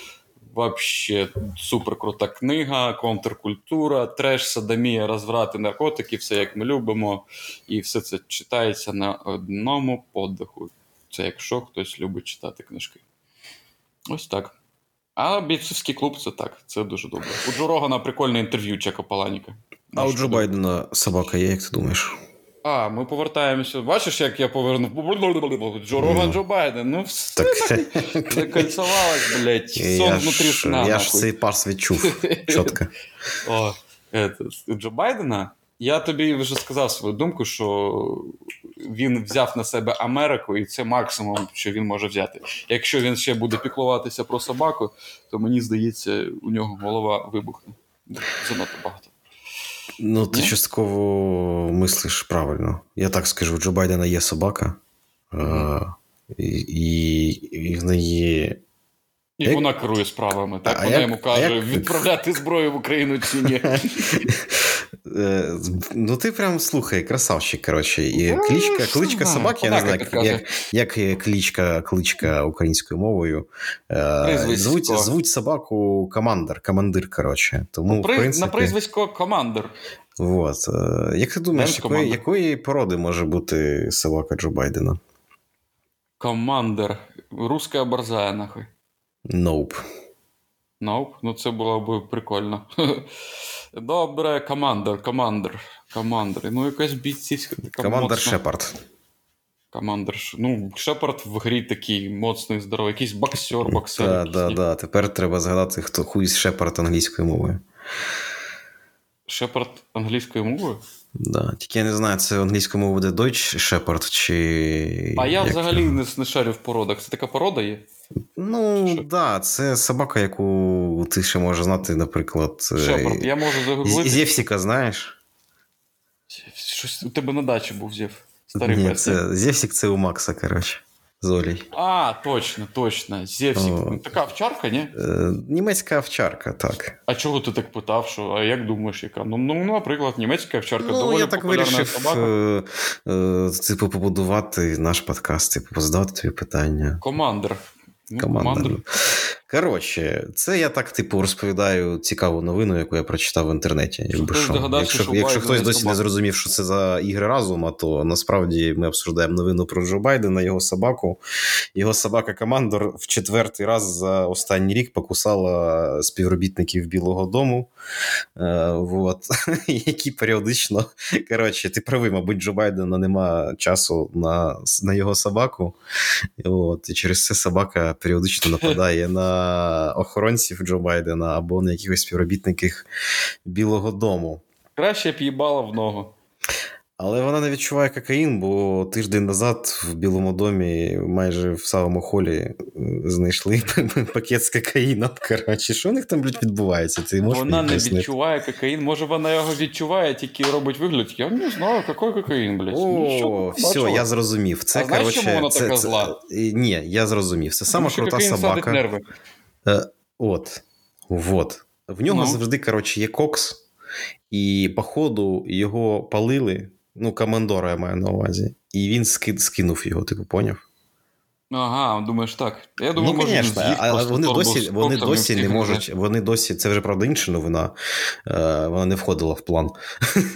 Вообще супер крута книга, контркультура, треш, садомія, розврати, наркотики, все як ми любимо. І все це читається на одному подиху. Це якщо хтось любить читати книжки. Ось так. А бійцівський клуб це так, це дуже добре. У Джо Рогана прикольне інтерв'ю Чека Паланіка. А у Джо Байдена собака є, як ти думаєш? А, ми повертаємося. Бачиш, як я повернув. Джо Роган. Джо Байден. Ну, все Так. закольцевалось, блядь. Сон Я внутрі ж, сна. я ж цей парс відчув чітко. О, это, Джо Байдена. Я тобі вже сказав свою думку, що він взяв на себе Америку, і це максимум, що він може взяти. Якщо він ще буде піклуватися про собаку, то мені здається, у нього голова вибухне. Занадто багато. Ну, ти частково мислиш правильно. Я так скажу: у Джо Байдена є собака, е, і, і, і в неї І Як- вона керує справами. Так А вона як- йому а каже, як- відправляти зброю в Україну чи ні. Е, Ну, ти прям слухай, красавчик, коротше. І Ну, кличка, кличка собак, я не знаю, як, як, кличка, кличка українською мовою. Е, Звуть, звуть собаку командир, командир, коротше. Тому, в При- принципі, На прізвисько командир. Вот. Е, Як ти думаєш, якої, якої породи може бути собака Джо Байдена? Командир. Руська борзая, нахуй. Nope. Ноуп, ну це було б прикольно. Добре, командир, командир, командир. Ну, якась бійцівська така Командир моцна. Шепард. Командир. Ну, Шепард в грі такий моцний, здоровий, якийсь боксер, боксер. Так, так, да, да. Тепер треба згадати, хто хуй з Шепард англійською мовою. Шепард англійською мовою? Да. Тільки я не знаю, це в англійському буде Deutsch Shepherd чи. А я як взагалі не, не шарю в породах. Це така порода є? Ну, так, да, це собака, яку ти ще можеш знати, наприклад. е, Шепард. Я можу З- загуглити. Зевсіка, знаєш? Щось у тебе на дачі був Зєв. Старий Ні, пес. це Зєвсік це у Макса, коротше. З. А, точно, точно. Зевсік. О. Ну, Така овчарка, ні? Е, німецька овчарка, так. А чого ти так питав? Що, а як думаєш, яка? Ну, ну наприклад, німецька овчарка Ну, доволі я так популярна вирішив, собака. е, е, типу, побудувати наш подкаст, типу, задавати тобі питання. Командер. Ну, Команда. командер. Коротше, це я так, типу, розповідаю цікаву новину, яку я прочитав в інтернеті. Якби що. здогадався, Якщо, що якщо хтось досі не зрозумів, що це за ігри разума, то насправді ми обсуждаємо новину про Джо Байдена, його собаку. Його собака Командор в четвертий раз за останній рік покусала співробітників Білого Дому, вот, які періодично. Коротше, ти правий, мабуть, Джо Байдена нема часу на, на його собаку. От, і через це собака періодично нападає на охоронців Джо Байдена або на якихось співробітників Білого Дому. Краще б їбала в ногу. Але вона не відчуває кокаїн, бо тиждень назад в Білому домі майже в самому холі знайшли пакет з кокаїном. Коротше, що у них там блядь, відбувається? Ти можеш Вона не відчуває кокаїн. Може, вона його відчуває, тільки робить вигляд. Я не знаю, який кокаїн, блядь. О, не все, бачила. я зрозумів. Це А знаєш, коротше, чому вона це, така це- зла? е, Ні, я зрозумів. Це сама крута собака. нерви. Е, от. В нього Ну. завжди, коротше, є кокс, і, походу, його палили. Ну, командора я маю на увазі. І він ски- скинув його, типу, поняв? Ага, думаєш так. Я думаю, ну, звісно, але вони досі, вони досі не можуть. Вони досі, це вже правда інша новина. Е, вона не входила в план.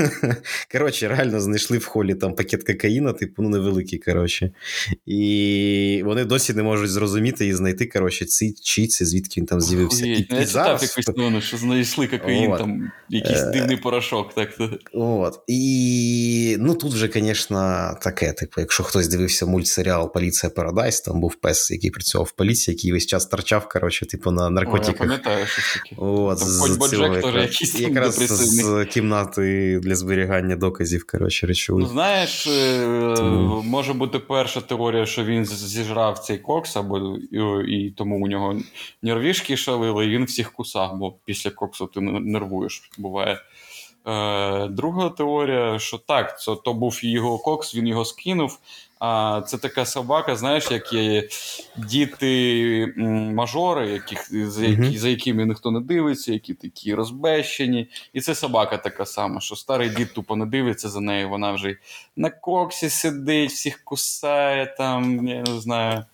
Коротше, реально знайшли в холі там пакет кокаїна, типу, ну невеликий, коротше. І вони досі не можуть зрозуміти і знайти, коротше, ці, чи це, звідки він там з'явився. І, Я і зараз, якусь новину, що знайшли кокаїн, От. там якийсь Е. дивний порошок. Так. От. І ну тут вже, звісно, таке. Типу, якщо хтось дивився мультсеріал Поліція Парадайс, там був пес, який працював в поліції, який весь час торчав, коротше, типу, на О, я пам'ятаю щось таке. От, Там з цього якийсь там якраз з кімнати для зберігання доказів, коротше, речових. Ну, знаєш, е, Тому- може бути перша теорія, що він зіжрав цей кокс, або і, і тому у нього нервішки шалили, і він всіх кусав, бо після коксу ти нервуєш, буває. Е, друга теорія, що так, це то був його кокс, він його скинув. А це така собака, знаєш, як є діти-мажори, яких, за, які, за якими ніхто не дивиться, які такі розбещені. І це собака така сама, що старий дід тупо не дивиться за нею, вона вже на коксі сидить, всіх кусає там, я не знаю.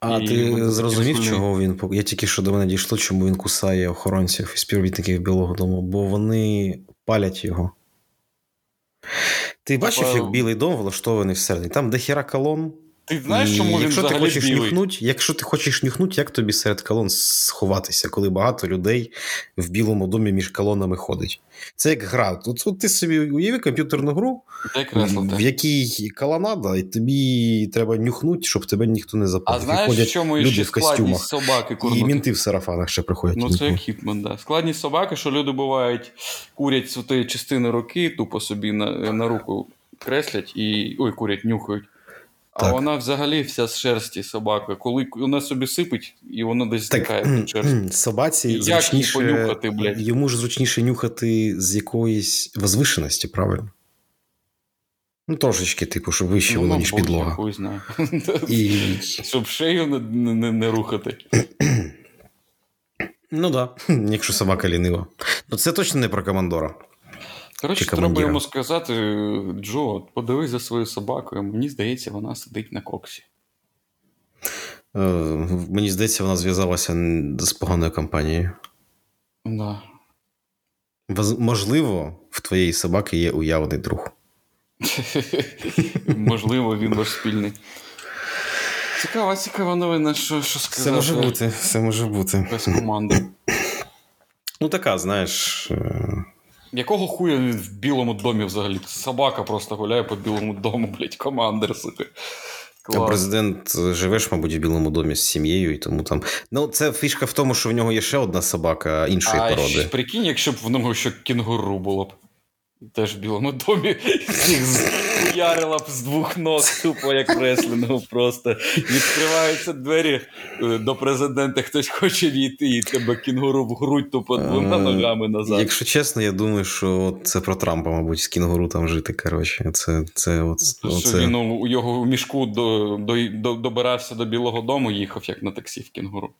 А І ти зрозумів, такі чого він Я тільки що до мене дійшло, чому він кусає охоронців і співробітників Білого Дому, бо вони палять його. Ти бачив, як Білий дом влаштований всередині? Там дохіра колон. Ти знаєш, чому він якщо ти хочеш білий? нюхнуть, якщо ти хочеш нюхнути, як тобі серед колон сховатися, коли багато людей в білому домі між колонами ходить? Це як гра. Тут, тут ти собі уяви комп'ютерну гру, кресло. в так. якій колонада, і тобі треба нюхнути, щоб тебе ніхто не запав. А знаєш, в чому люди ще в костюмах. складність собаки І мінти в сарафанах ще приходять. Ну, це як. Хітман, да. Складність собаки, що люди бувають, курять з тієї частини руки, тупо собі на, на руку креслять і. Ой, курять, нюхають. А Так. вона взагалі вся з шерсті собака. Коли вона собі сипить, і вона десь зникає від шерсті. собаці Як її зручніше, понюхати, блядь? йому ж зручніше нюхати з якоїсь возвишеності, правильно? Ну, трошечки, типу, щоб вище було, ніж мабуть, підлога. хуй знаю. І... Щоб шею не, не, не, не рухати. Ну так, да. якщо собака лінива. Ну, це точно не про командора. Коротше, треба йому сказати: Джо, подивись за свою собакою. Мені здається, вона сидить на коксі. Е, мені здається, вона зв'язалася з поганою компанією. Да. Можливо, в твоєї собаки є уявний друг. Можливо, він ваш спільний. Цікава, цікава новина, що, що сказати. Це може бути, це може бути. Без команди. Ну, така, знаєш. Якого хуя він в білому домі взагалі? Собака просто гуляє по білому дому, блядь, командир сука. А Клас. президент живеш, мабуть, в Білому домі з сім'єю, і тому там. Ну, це фішка в тому, що в нього є ще одна собака іншої А породи. прикинь, якщо б в нього ще кінгуру було б. Теж в Білому домі всіх з'ярила б з двох ног, тупо як реслінгу просто. Відкриваються двері е, до президента, хтось хоче війти, і тебе кінгуру в грудь тупо двома Е, ногами назад. Якщо чесно, я думаю, що це про Трампа, мабуть, з кінгуру там жити. Коротше, це, це, от, Що оце... він у його мішку до, до, до, добирався до Білого Дому, їхав як на таксі в кінгуру.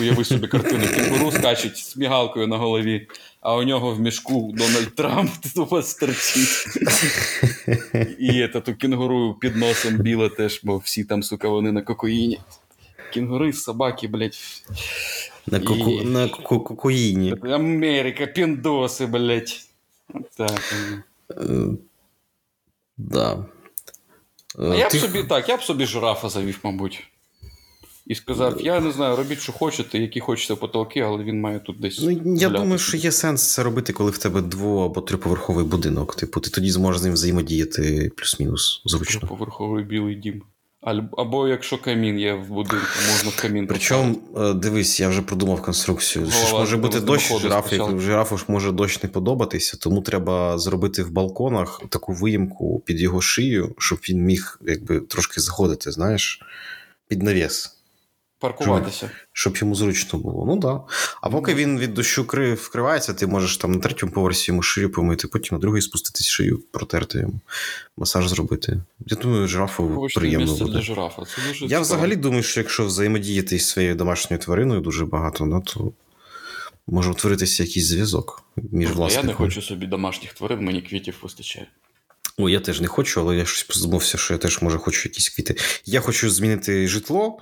Уяви собі картину. Кінгуру скачуть з мігалкою на голові, а у нього в мішку Дональд Трамп тупо стерчить. І этот, у кінгуру під носом біле теж, бо всі там, сука, вони на кокаїні. Кінгури, собаки, блядь. На, коку... І- на кокаїні. Америка, піндоси, блядь. Так. Е, Да. А Е, я б собі так, я б собі жирафа завів, мабуть. І сказав: я не знаю, робіть, що хочете, які хочете потолки, але він має тут десь. Ну, я гуляти. думаю, що є сенс це робити, коли в тебе дво- або триповерховий будинок. Типу, ти тоді зможеш з ним взаємодіяти плюс-мінус зручно. Поверховий білий дім. Або якщо камін є в будинку, можна в камін. Причому, е, дивись, я вже продумав конструкцію. Що ж може бути дощ, жираф, як жирафу ж може дощ не подобатися, тому треба зробити в балконах таку виїмку під його шию, щоб він міг якби трошки згодити, знаєш, під навіс. Паркуватися. Щоб йому зручно було. Ну так. Да. А поки він від дощу вкривається, ти можеш там на третьому поверсі йому шию помити, потім на другий спуститись шию, протерти йому, масаж зробити. Я думаю, жирафу Повичне приємно буде. для жирафа. Це дуже Я цікаво. взагалі думаю, що якщо взаємодіяти із своєю домашньою твариною дуже багато, ну, то може утворитися якийсь зв'язок між Тобто Я не хочу собі домашніх тварин, мені квітів вистачає. О, я теж не хочу, але я щось задумався, що я теж може хочу якісь квіти. Я хочу змінити житло,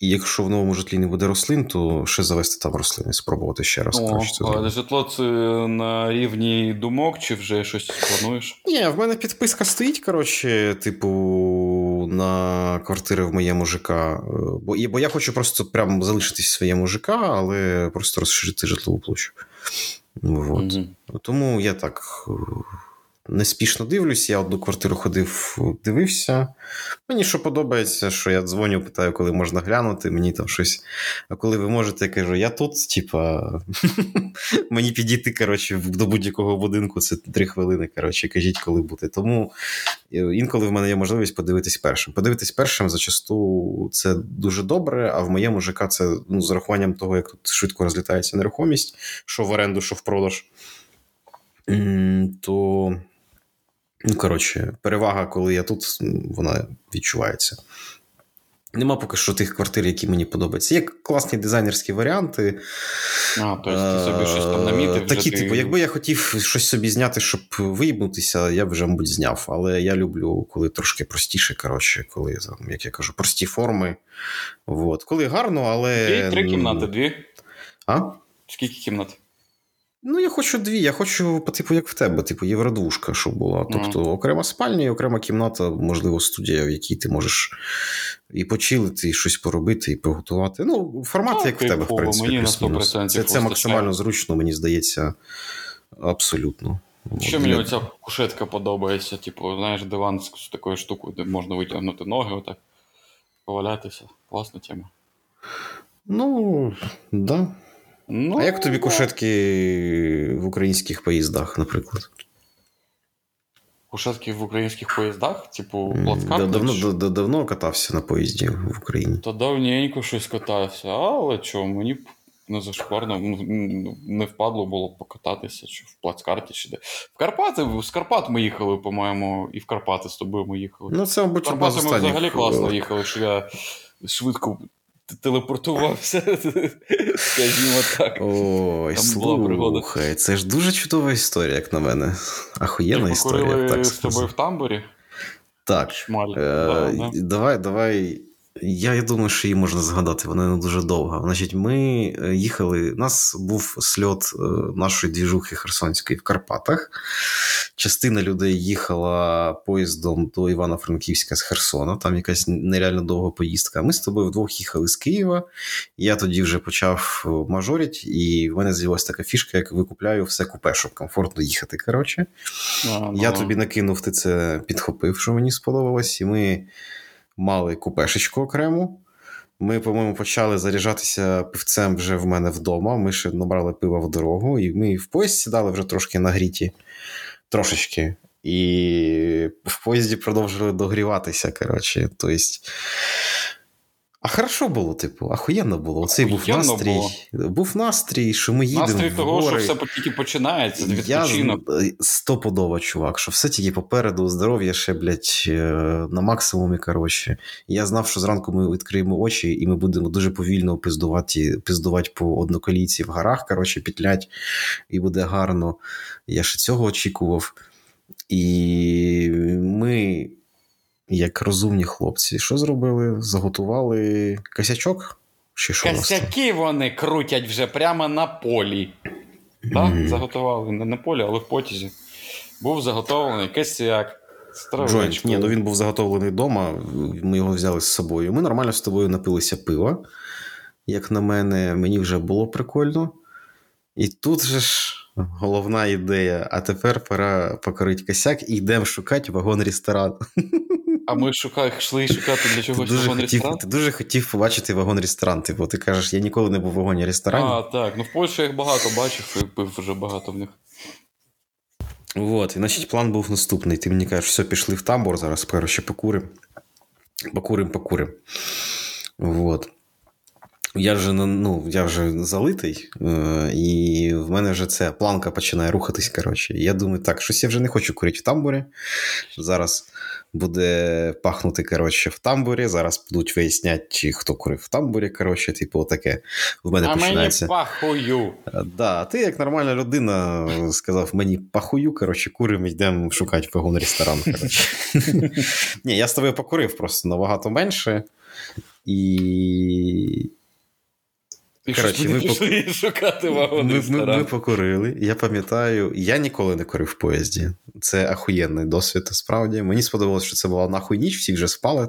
і якщо в новому житлі не буде рослин, то ще завести там рослини, спробувати ще раз. О, це а житло це на рівні думок, чи вже щось плануєш? Ні, в мене підписка стоїть, коротше, типу, на квартири в моєму ЖК. Е, Бо, і- бо я хочу просто прям залишитись в своєму ЖК, але просто розширити житлову площу. Вот. Мгм. Тому я так е, неспішно дивлюсь. Я одну квартиру ходив, дивився. Мені що подобається, що я дзвоню, питаю, коли можна глянути, мені там щось. А коли ви можете, я кажу, я тут, типа, мені підійти, коротше, до будь-якого будинку це три хвилини. Коротше, кажіть, коли бути. Тому е, інколи в мене є можливість подивитись першим. Подивитись першим зачасту це дуже добре, а в моєму ЖК це ну, з урахуванням того, як тут швидко розлітається нерухомість, що в оренду, що в продаж. То, ну, коротше, перевага, коли я тут, вона відчувається. Нема поки що тих квартир, які мені подобаються. Є класні дизайнерські варіанти. А, тобто ти собі щось там намітив. Такі, ти- типу, якби я хотів щось собі зняти, щоб виїбнутися, я б вже, мабуть, зняв. Але я люблю, коли трошки простіше, коротше, коли, як я кажу, прості форми. Вот. Коли гарно, але. Є три кімнати, дві. А? Скільки кімнат? Ну, я хочу дві. Я хочу, типу, як в тебе, типу, євродвушка, щоб була. Тобто, окрема спальня і окрема кімната, можливо, студія, в якій ти можеш і почилити, і щось поробити, і приготувати. Ну, формат, Ну, як в тебе, в принципі, мені на плюс-мінус. 100% Це, це максимально зручно, мені здається, абсолютно. От, мені оця кушетка подобається, типу, знаєш, диван з з такою штукою, де можна витягнути ноги, отак, повалятися. Класна тема. Ну, да. Ну, А як тобі да. кушетки в українських поїздах, наприклад? Кушетки в українських поїздах, типу, плацкарти? Давно, давно катався на поїзді в Україні. Та давненько щось катався, але чого, мені не зашкварно, не впадло було покататися, чи в плацкарті, чи де. В Карпати, з Карпат ми їхали, по-моєму, і в Карпати з тобою ми їхали. Ну, це, мабуть, В Карпати ми взагалі класно е, їхали, що я швидко телепортувався, скажімо так. Ой, Там слухай, це ж дуже чудова історія, як на мене. Ахуєнна історія, так з тобою в тамбурі. Так. Шмаль. Е, да. Давай, давай. Я, я думаю, що її можна згадати, вона не дуже довга. Значить, ми е, їхали. У нас був сльот е, нашої двіжухи Херсонської в Карпатах. Частина людей їхала поїздом до Івано-Франківська з Херсона. Там якась нереально довга поїздка. Ми з тобою вдвох їхали з Києва. Я тоді вже почав е, мажорити, і в мене з'явилася така фішка, як викупляю все купе, щоб комфортно їхати. Коротше. Я тобі накинув, ти це підхопив, що мені сподобалось, і ми мали купешечку окрему. Ми, по-моєму, почали заряджатися пивцем вже в мене вдома. Ми ще набрали пива в дорогу, і ми в поїзд сідали вже трошки нагріті, трошечки. І в поїзді продовжили догріватися. Коротше, тобто. А хорошо було, типу, ахуєнно було. Оцей був настрій. було. Був настрій, що ми їдемо. Настрій в того, що гори. все тільки починається, Я відпочинок. з- стопудово, чувак, що все тільки попереду, здоров'я ще, блядь, е, на максимумі. Коротше. Я знав, що зранку ми відкриємо очі, і ми будемо дуже повільно пиздувати, пиздувати по одноколійці в горах, коротше, петлять, і буде гарно. Я ще цього очікував. І ми, як розумні хлопці, що зробили? Заготували косячок? Чи що? Косяки вони крутять вже прямо на полі. Так, Мгм. заготували не на полі, але в потязі. Був заготовлений косяк. Джойнт. Ні, ну він був заготовлений вдома. Ми його взяли з собою. Ми нормально з тобою напилися пива. Як на мене, мені вже було прикольно. І тут же ж головна ідея. А тепер пора покорити косяк і йдемо шукати вагон-ресторан. А ми шукали, йшли шукати для Ти чогось дуже, вагон хотів, ресторан. ти дуже хотів побачити вагон-ресторан. Типу, ти кажеш, я ніколи не був в вагоні-ресторані. А, так. Ну в Польщі я їх багато бачив і пив вже багато в них. Вот, і значить, план був наступний. Ти мені кажеш, все, пішли в тамбур, зараз коротше, покурим. Покурим, покурим. Вот. Я вже, ну, я вже залитий, е, і в мене вже ця планка починає рухатись. Коротше. Я думаю, так, щось я вже не хочу курити в тамбурі. Зараз буде пахнути коротше, в тамбурі. Зараз будуть виясняти, хто курив в тамбурі. Коротше, типу, таке. В мене а починається. мені пахую. Е, Да, ти як нормальна людина сказав мені пахую, коротше, куримо, йдемо шукати вагон ресторан. Ні, я з тобою покурив просто набагато менше. І Коротше, ми пішли шукати вагон ми, ми, ми покурили. Я пам'ятаю, я ніколи не курив в поїзді. Це ахуєнний досвід, справді. Мені сподобалось, що це була нахуй ніч, всі вже спали.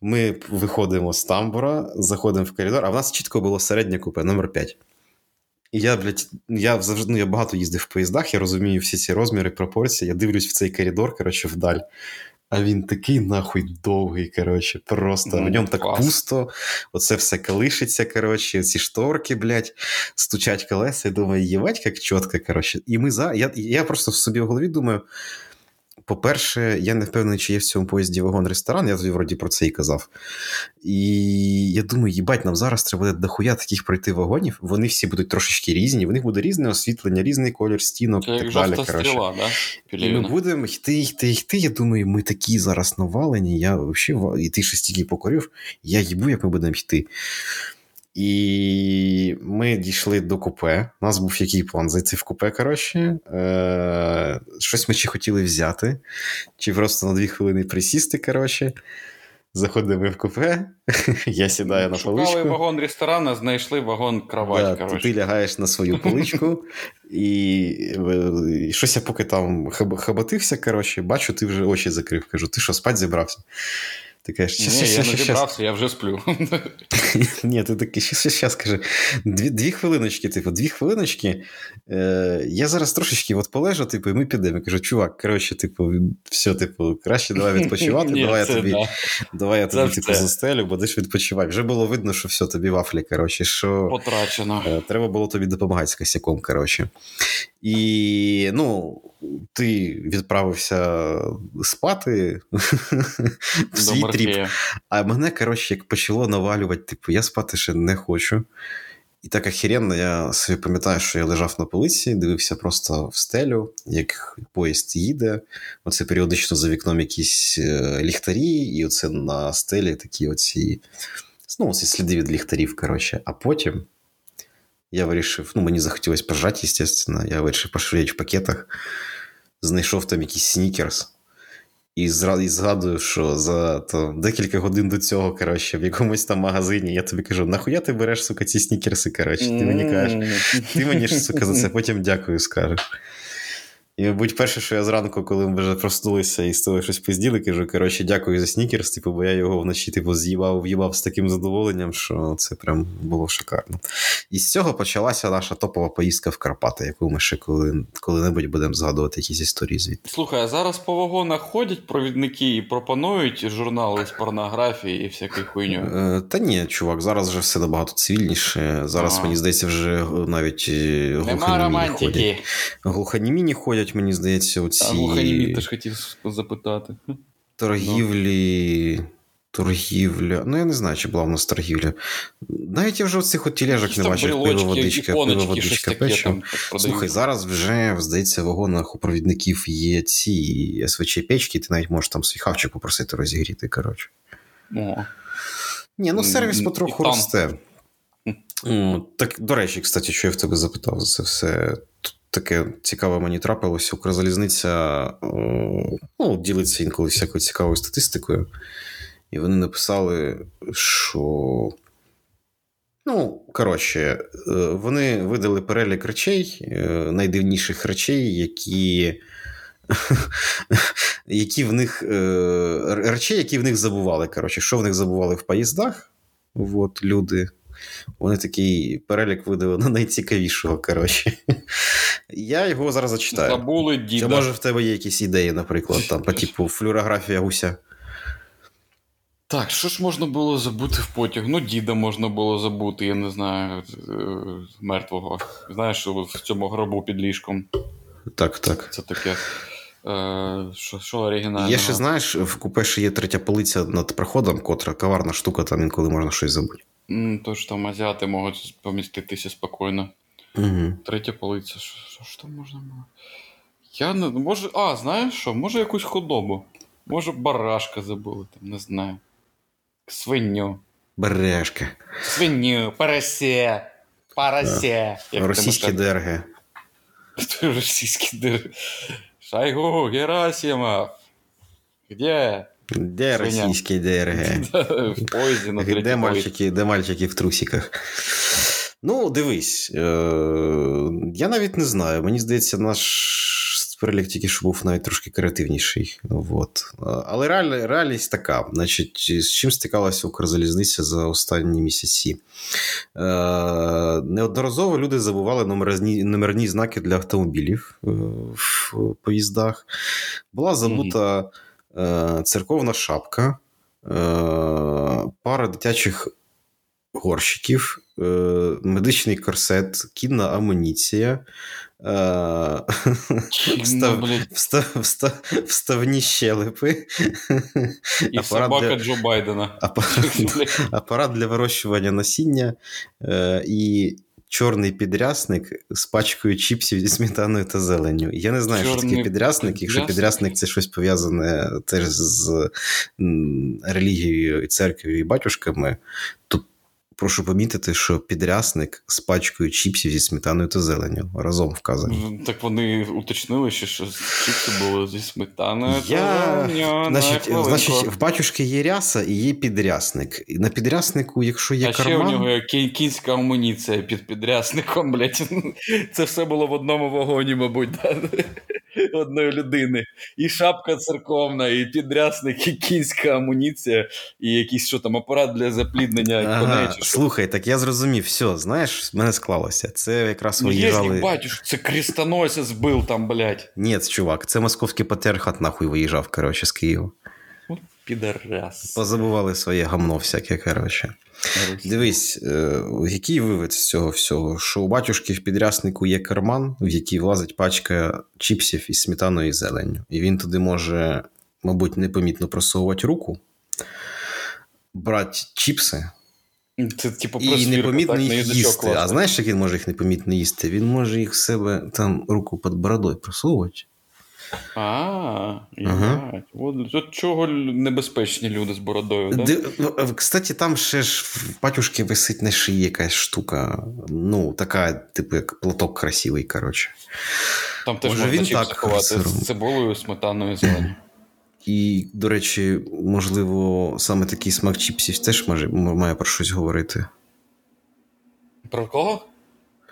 Ми виходимо з тамбура, заходимо в коридор, а в нас чітко було середнє купе, номер 5. І я, блядь, я завжди ну, я багато їздив в поїздах, я розумію всі ці розміри, пропорції. Я дивлюсь в цей коридор, коротше, вдаль. А він такий нахуй довгий, коротше, просто. Ну, в ньому так клас. пусто, оце все колишиться, коротше, ці шторки, блядь, стучать колеса, і думаю, їбать, як чітко, коротше. І ми за. Я, я просто в собі в голові думаю. По-перше, я не впевнений, чи є в цьому поїзді вагон-ресторан, я тоді вроді про це і казав. І я думаю, їбать, нам зараз треба буде дохуя таких пройти вагонів. Вони всі будуть трошечки різні, в них буде різне освітлення, різний колір стінок Це і так далі. стріла, да? І ми будемо йти, йти, йти. Я думаю, ми такі зараз навалені. Я взагалі, і ти ще стільки покорив, я їбу, як ми будемо йти. І ми дійшли до купе. У нас був який план зайти в купе, коротше. Е- щось ми чи хотіли взяти, чи просто на дві хвилини присісти, коротше. Заходимо в купе, я сідаю на Шукали поличку. вагон ресторана, знайшли вагон кровать, Да, ти лягаєш на свою поличку, і, е, і щось я поки там хаб- хабатився, коротше, бачу, ти вже очі закрив. Кажу, ти що, спать зібрався? Ти кажеш, щас, Ні, щас, я щас, не зібрався, я вже сплю. Ні, ти такий, щас, каже, дві, дві хвилиночки, типу, дві хвилиночки. Е, я зараз трошечки от полежу, типу, і ми підемо. Я кажу, чувак, коротше, типу, все, типу, краще давай відпочивати, Ні, давай я тобі, да. давай я тобі типу, застелю, будеш відпочивати. Вже було видно, що все, тобі вафлі, коротше, що. Потрачено. Е, Треба було тобі допомагати з косяком, коротше. І ну, ти відправився спати в свій тріп. А мене, коротше, як почало навалювати, типу, я спати ще не хочу. І так охеренно, я собі пам'ятаю, що я лежав на полиці, дивився просто в стелю, як поїзд їде. Оце періодично за вікном якісь е, ліхтарі, і оце на стелі такі оці, ну, оці сліди від ліхтарів, коротше. А потім я вирішив, ну, мені захотілося пожати, звісно, я вирішив поширяти в пакетах, знайшов там якийсь снікерс. І, згадую, що за то, декілька годин до цього, коротше, в якомусь там магазині я тобі кажу, нахуя ти береш, сука, ці снікерси, коротше, ти мені кажеш, ти мені ж, сука, за це потім дякую скажеш. І, мабуть, перше, що я зранку, коли ми вже проснулися і з того щось пизділи, кажу, коротше, дякую за снікерс, типу, бо я його вночі типу, з'їбав, в'їбав з таким задоволенням, що це прям було шикарно. І з цього почалася наша топова поїздка в Карпати, яку ми ще коли, коли-небудь будемо згадувати якісь історії звідти. Слухай, а зараз по вагонах ходять провідники і пропонують журнали з порнографії і всякою хуйню. Е, Та ні, чувак, зараз вже все набагато цивільніше. Зараз, А. мені здається, вже навіть е, Нема глухонімі ходять. Романтики. Мені здається, А оці теж хотів запитати. торгівлі. Торгівля. Ну, я не знаю, чи була в нас торгівля. Навіть я вже оцих от тележок не бачив. Пиво, водичка, пиво, водичка, продають. Слухай, зараз вже, здається, в вагонах у провідників є ці СВЧ печки, ти навіть можеш там свій хавчик попросити розігріти, коротше. О, Ні, ну сервіс потроху росте. Так, до речі, кстати, що я в тебе запитав за це все. Таке цікаве мені трапилося. Укрзалізниця ну, ділиться інколи всякою цікавою статистикою. І вони написали, що. Ну, коротше, е, вони видали перелік речей, е, найдивніших речей, які. які в них е, речей, які в них забували. Коротше, що в них забували в поїздах? От, люди. Вони такий перелік видали на найцікавішого. Коротше. Я його зараз зачитаю. забули Чи діда. може в тебе є якісь ідеї, наприклад, там, по типу флюорографія гуся? Так, що ж можна було забути в потяг? Ну, діда можна було забути, я не знаю, е, мертвого. Знаєш, в цьому гробу під ліжком. Так, так. Це таке. Е, що, що оригінального? Є ще, знаєш, в купе ще є третя полиця над проходом, котра коварна штука, там інколи можна щось забути. М, Тож там азіати можуть поміститися спокійно. Угу. Третя полиця. Що, що ж там можна було? Я не може. А, знаєш що? Може якусь худобу. Може барашка забули, там, не знаю. Свиню. Бережка. Свиню, поросе. Поросе. Російське тебе ДРГ. так- Шайгу, Герасимов. Где? Де російське ДРГ? В поїзді на Де мальчики, де мальчики в трусиках? Ну, дивись. Е- я навіть не знаю. Мені здається, наш перелік тільки що був навіть трошки креативніший. Вот. Е, Але реаль, реальність така. Значить, з чим стикалася Укрзалізниця за останні місяці? Е- неодноразово люди забували номерні, номерні знаки для автомобілів е- в поїздах. Була забута е- церковна шапка. Е, пара дитячих горщиків, е, медичний корсет, кінна амуніція, е, встав, встав, встав, вставні щелепи, І апарат собака для- Джо Байдена. апарат, апарат для вирощування насіння е, і чорний підрясник з пачкою чіпсів зі сметаною та зеленню. Я не знаю, що таке Чорний підрясник. Якщо підрясник це щось пов'язане теж з релігією і церквою і батюшками, то прошу помітити, що підрясник з пачкою чіпсів зі сметаною та зеленню разом вказані. Так вони уточнили, ще, що чіпси були зі сметаною. Я... Зеленю, Значить, значить, в батюшки є ряса і є підрясник. І на підряснику, якщо є а ще у нього кін- кінська амуніція під підрясником, блядь. Це все було в одному вагоні, мабуть, да? одної людини. І шапка церковна, і підрясник, і кінська амуніція, і якийсь що там апарат для запліднення коней. Ага, що. Слухай, так я зрозумів, все, знаєш, в мене склалося. Це якраз Ну, виїжджали. якщо батюш, це крестоносець був там, блядь. Ні, чувак, це московський патріархат нахуй виїжджав, коротше, з Києва. Підарас. Позабували своє гамно всяке, коротше. Дивись, е, який вивід з цього всього? Що у батюшки в підряснику є карман, в який влазить пачка чіпсів із сметаною і зеленню. І він туди може, мабуть, непомітно просовувати руку, брати чіпси Це типу і непомітно так, їх їсти. А знаєш, як він може їх непомітно їсти? Він може їх в себе там руку під бородою просовувати. А, Ага. От от чого небезпечні люди з бородою, так? Де, кстати, там ще ж в батюшки висить на шиї якась штука. Ну, така, типу, як платок красивий, коротше. Там теж Може, можна він так з цибулею, сметаною, зеленю. І, до речі, можливо, саме такий смак чіпсів теж може, має про щось говорити. Про кого?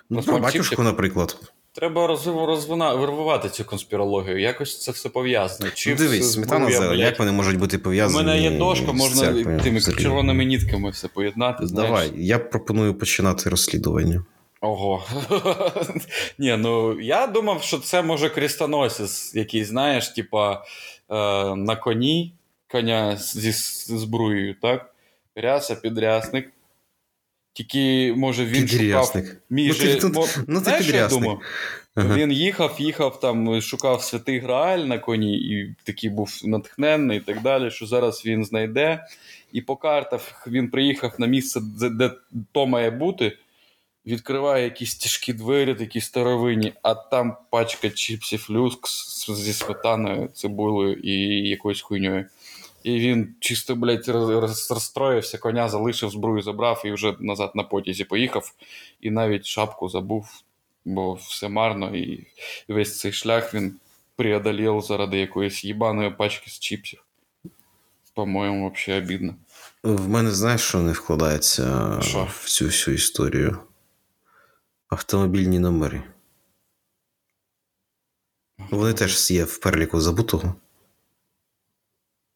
Ну, Про батюшку, чіпсів? наприклад. Треба розвивати цю конспірологію. Якось це все пов'язане. Чіпс, Дивись, сметана зелень, як вони можуть бути пов'язані? У мене є дошка, можна церквою, тими Сергій? червоними нітками все поєднати. Знаєш? Давай, я пропоную починати розслідування. Ого. Ні, ну я думав, що це може крестоносець якийсь, знаєш, типа е, на коні, коня зі зброєю, так? Ряса, підрясник. Тільки, може, він шукав. Підрясник. Мій Ну, же, ти тут- мо- ну, ти знаєш, що я думав? Ага. Він їхав, їхав там, шукав святий Грааль на коні, і такий був натхненний і так далі, що зараз він знайде. І по картах він приїхав на місце, де то має бути, відкриває якісь тяжкі двері, такі старовинні, а там пачка чіпсів люкс зі сметаною, цибулею і якоюсь хуйньою. І він чисто, блядь, роз- роз- розстроївся, коня залишив, зброю забрав і вже назад на потязі поїхав. І навіть шапку забув, бо все марно, і весь цей шлях він преодолів заради якоїсь їбаної пачки з чіпсів. По-моєму, взагалі обідно. В мене знаєш, що не вкладається Що? в цю всю історію? Автомобільні номери. Вони теж є в переліку забутого.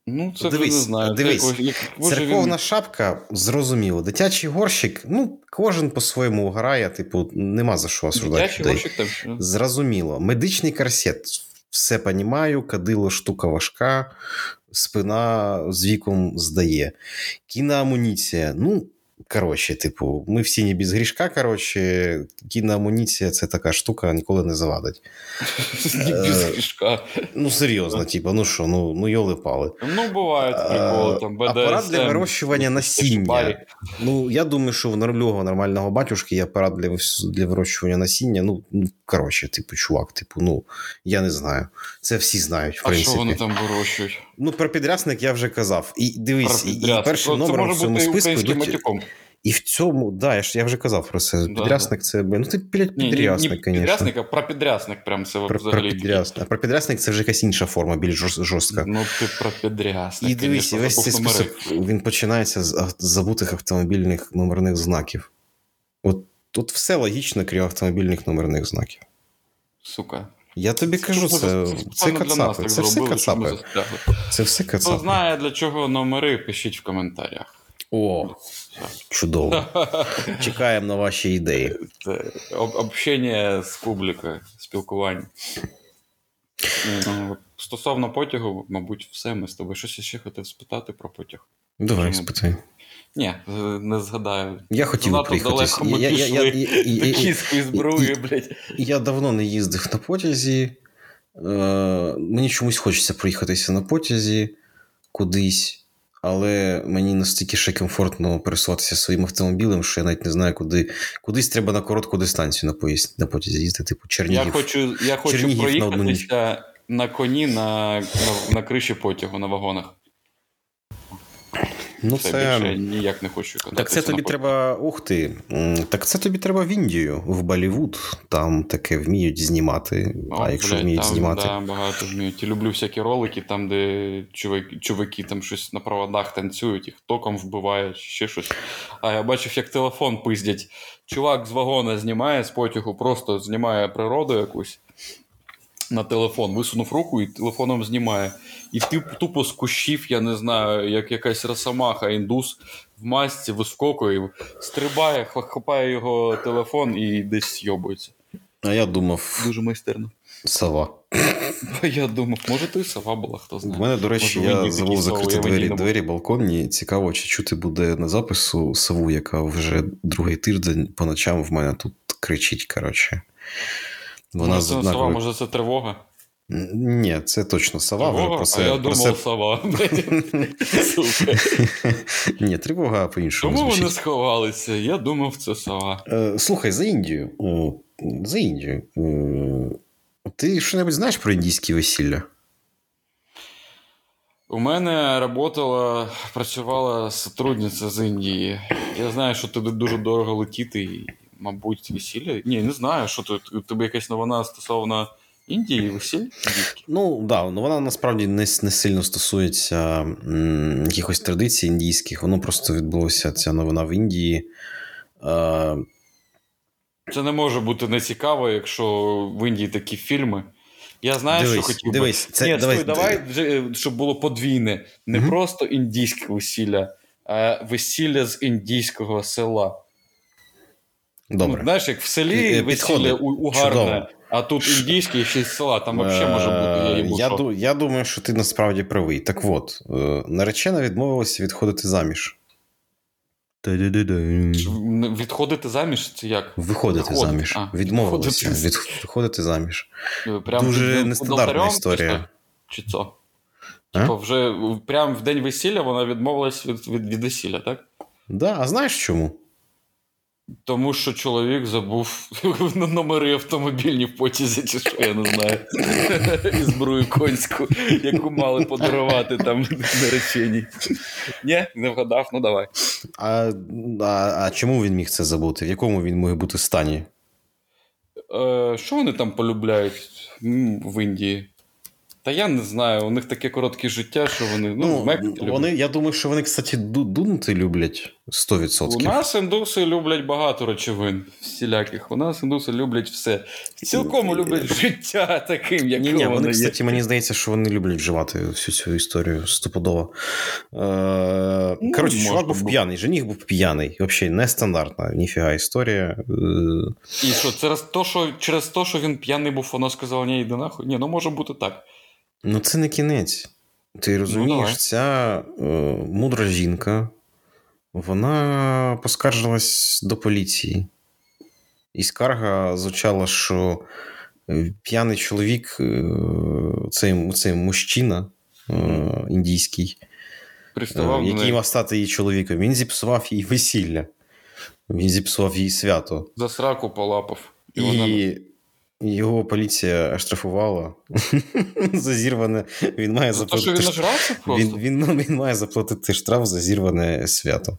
Ну, це Дивись, вже не знаю. Дивись. Церковна він- шапка, зрозуміло. Дитячий горщик, ну, кожен по-своєму грає, типу, нема за що осуждати Дитячий людей. горщик там. що? Зрозуміло. Медичний корсет. Все понімаю, кадило штука важка, спина з віком здає. Кіноамуніція. Ну, коротше, типу, ми всі не без грішка. Коротше, кіноамуніція це така штука, ніколи не завадить. Без грішка. Ну, серйозно, типу, ну що, ну, ну йоли пали. Ну, бувають приколи, там БДСМ. Апарат для вирощування насіння. Ну, я думаю, що в нормального нормального батюшки є апарат для, для вирощування насіння. Ну, ну, коротше, типу, чувак, типу, ну, я не знаю. Це всі знають, в А принципі. що вони там вирощують? Ну, про підрясник я вже казав. І дивись, і, і першим номером в цьому списку йдуть. І в цьому, да, я ж я вже казав про це. Да, Підрясник це. Ну, ти, блядь, підрясник, звісно. підрясник, а про підрясник прям це Про, про підрясник. А про підрясник це вже якась інша форма, більш жорстка. Ну, ти про підрясник. І дивись, звісно, весь цей список він починається з забутих автомобільних номерних знаків. От тут все логічно, крім автомобільних номерних знаків. Сука. Я тобі кажу, це, це, для нас Це все зробили, кацапи. Це все Хто знає, для чого номери, пишіть в коментарях. О, чудово. Чекаємо на ваші ідеї. Об- общення з публікою, спілкування. Ну, Стосовно потягу, мабуть, все. Ми з тобою щось ще хотів спитати про потяг. Давай, спитай. Ні, е, не згадаю. Я хотів Занадто приїхати. далеко ми Я, пішли. я, я, До я, кіської зброї, блядь. я давно не їздив на потязі. Е, мені чомусь хочеться проїхатися на потязі кудись, але мені настільки ще комфортно пересуватися своїм автомобілем, що я навіть не знаю, куди. Кудись треба на коротку дистанцію на, поїзд, на потязі їздити, типу Чернігів. Я хочу, я хочу Чернігів на проїхатися на коні на, на, на криші потягу, на вагонах. Ну, Це це... більше ніяк не хочу Так це тобі на треба. Ух ти. Так це тобі треба в Індію, в Болівуд. Там таке вміють знімати. О, а якщо блядь, вміють там, знімати. Да, багато вміють. І люблю всякі ролики, там, де чуваки, чуваки там щось на проводах танцюють, їх током вбивають, ще щось. А я бачив, як телефон пиздять. Чувак з вагона знімає з потягу, просто знімає природу якусь на телефон, висунув руку і телефоном знімає. І ти тупо з кущів, я не знаю, як якась росомаха, індус в масці вискокує, стрибає, хапає його телефон і десь йобується. А я думав, Дуже майстерно. сова. Я думав, може, то і сова була, хто знає. У мене, до речі, Може, я забув закрити двері, двері балконні. Цікаво, чи чути буде на запису сову, яка вже другий тиждень по ночам в мене тут кричить. Коротше. Вона може, з це не сова, може, це тривога. Ні, це точно сова. Вже Тривога? про а це, я про думав, це... сова. Ні, тривога по-іншому Чому вони сховалися? Я думав, це сова. Е, Слухай, за Індію. За Індію. Е, Ти що-небудь знаєш про індійські весілля? У мене работала, працювала сотрудниця з Індії. Я знаю, що туди дуже дорого летіти, і, мабуть, весілля. Ні, не знаю, що тут. У тебе якась новина стосовно Індії, весіль. Ну, так, да, ну вона насправді не, не сильно стосується м, якихось традицій індійських. Воно просто відбулося ця новина в Індії. Е, Це не може бути нецікаво, якщо в Індії такі фільми. Я знаю, Дивись, що хотів. би. дивись, це- Ні, давай- стой, давай, вже, е, щоб було подвійне. Не Мгм. просто індійське весілля, а весілля з індійського села. Ну, знаєш, як в селі Е, весілля угарне, Чудово. а тут індійське і ще з села, там взагалі може бути. Я, я, ду- я думаю, що ти насправді правий. Так от, е, наречена відмовилася відходити заміж. Відходити заміж це як? Виходити Виходити. заміж. А, Відмовилася відходити. від, заміж. Е, Прям Дуже нестандартна алтарем, історія. Чи що? Типа, вже прямо в день весілля вона відмовилась від, від, від весілля, так? Да, а знаєш чому? Тому що чоловік забув номери автомобільні в потязі, чи що, я не знаю. І зброю конську, яку мали подарувати там нареченій. Ні, не вгадав, ну давай. А, а, а чому він міг це забути? В якому він міг бути стані? Е, що вони там полюбляють в Індії? Та я не знаю, у них таке коротке життя, що вони. Ну, Ну, мекати люблять. я думаю, що вони, кстати, ду- дунути люблять 100%. У нас індуси люблять багато речовин всіляких. У нас індуси люблять все. Цілком люблять життя таким, як Ні, ні, вони, є. кстати, мені здається, що вони люблять вживати всю цю історію стопудово. Е, Ну, коротше, чувак був п'яний, жених був п'яний. Взагалі нестандартна, ніфіга історія. Е, І що, через те, що, через те, що він п'яний був, вона сказала, ні, йди нахуй. Ні, ну може бути так. Ну, це не кінець. Ти розумієш, Ну, ця е, мудра жінка, вона поскаржилась до поліції. І скарга звучала, що е, п'яний чоловік, е, цей, цей мужчина е, індійський, Приставав який мав стати її чоловіком, він зіпсував їй весілля. Він зіпсував їй свято. За сраку полапав. І, вона... Його поліція штрафувала за зірване. Він має За те, що він нажрався просто? Він, він, ну, він має заплатити штраф за зірване свято.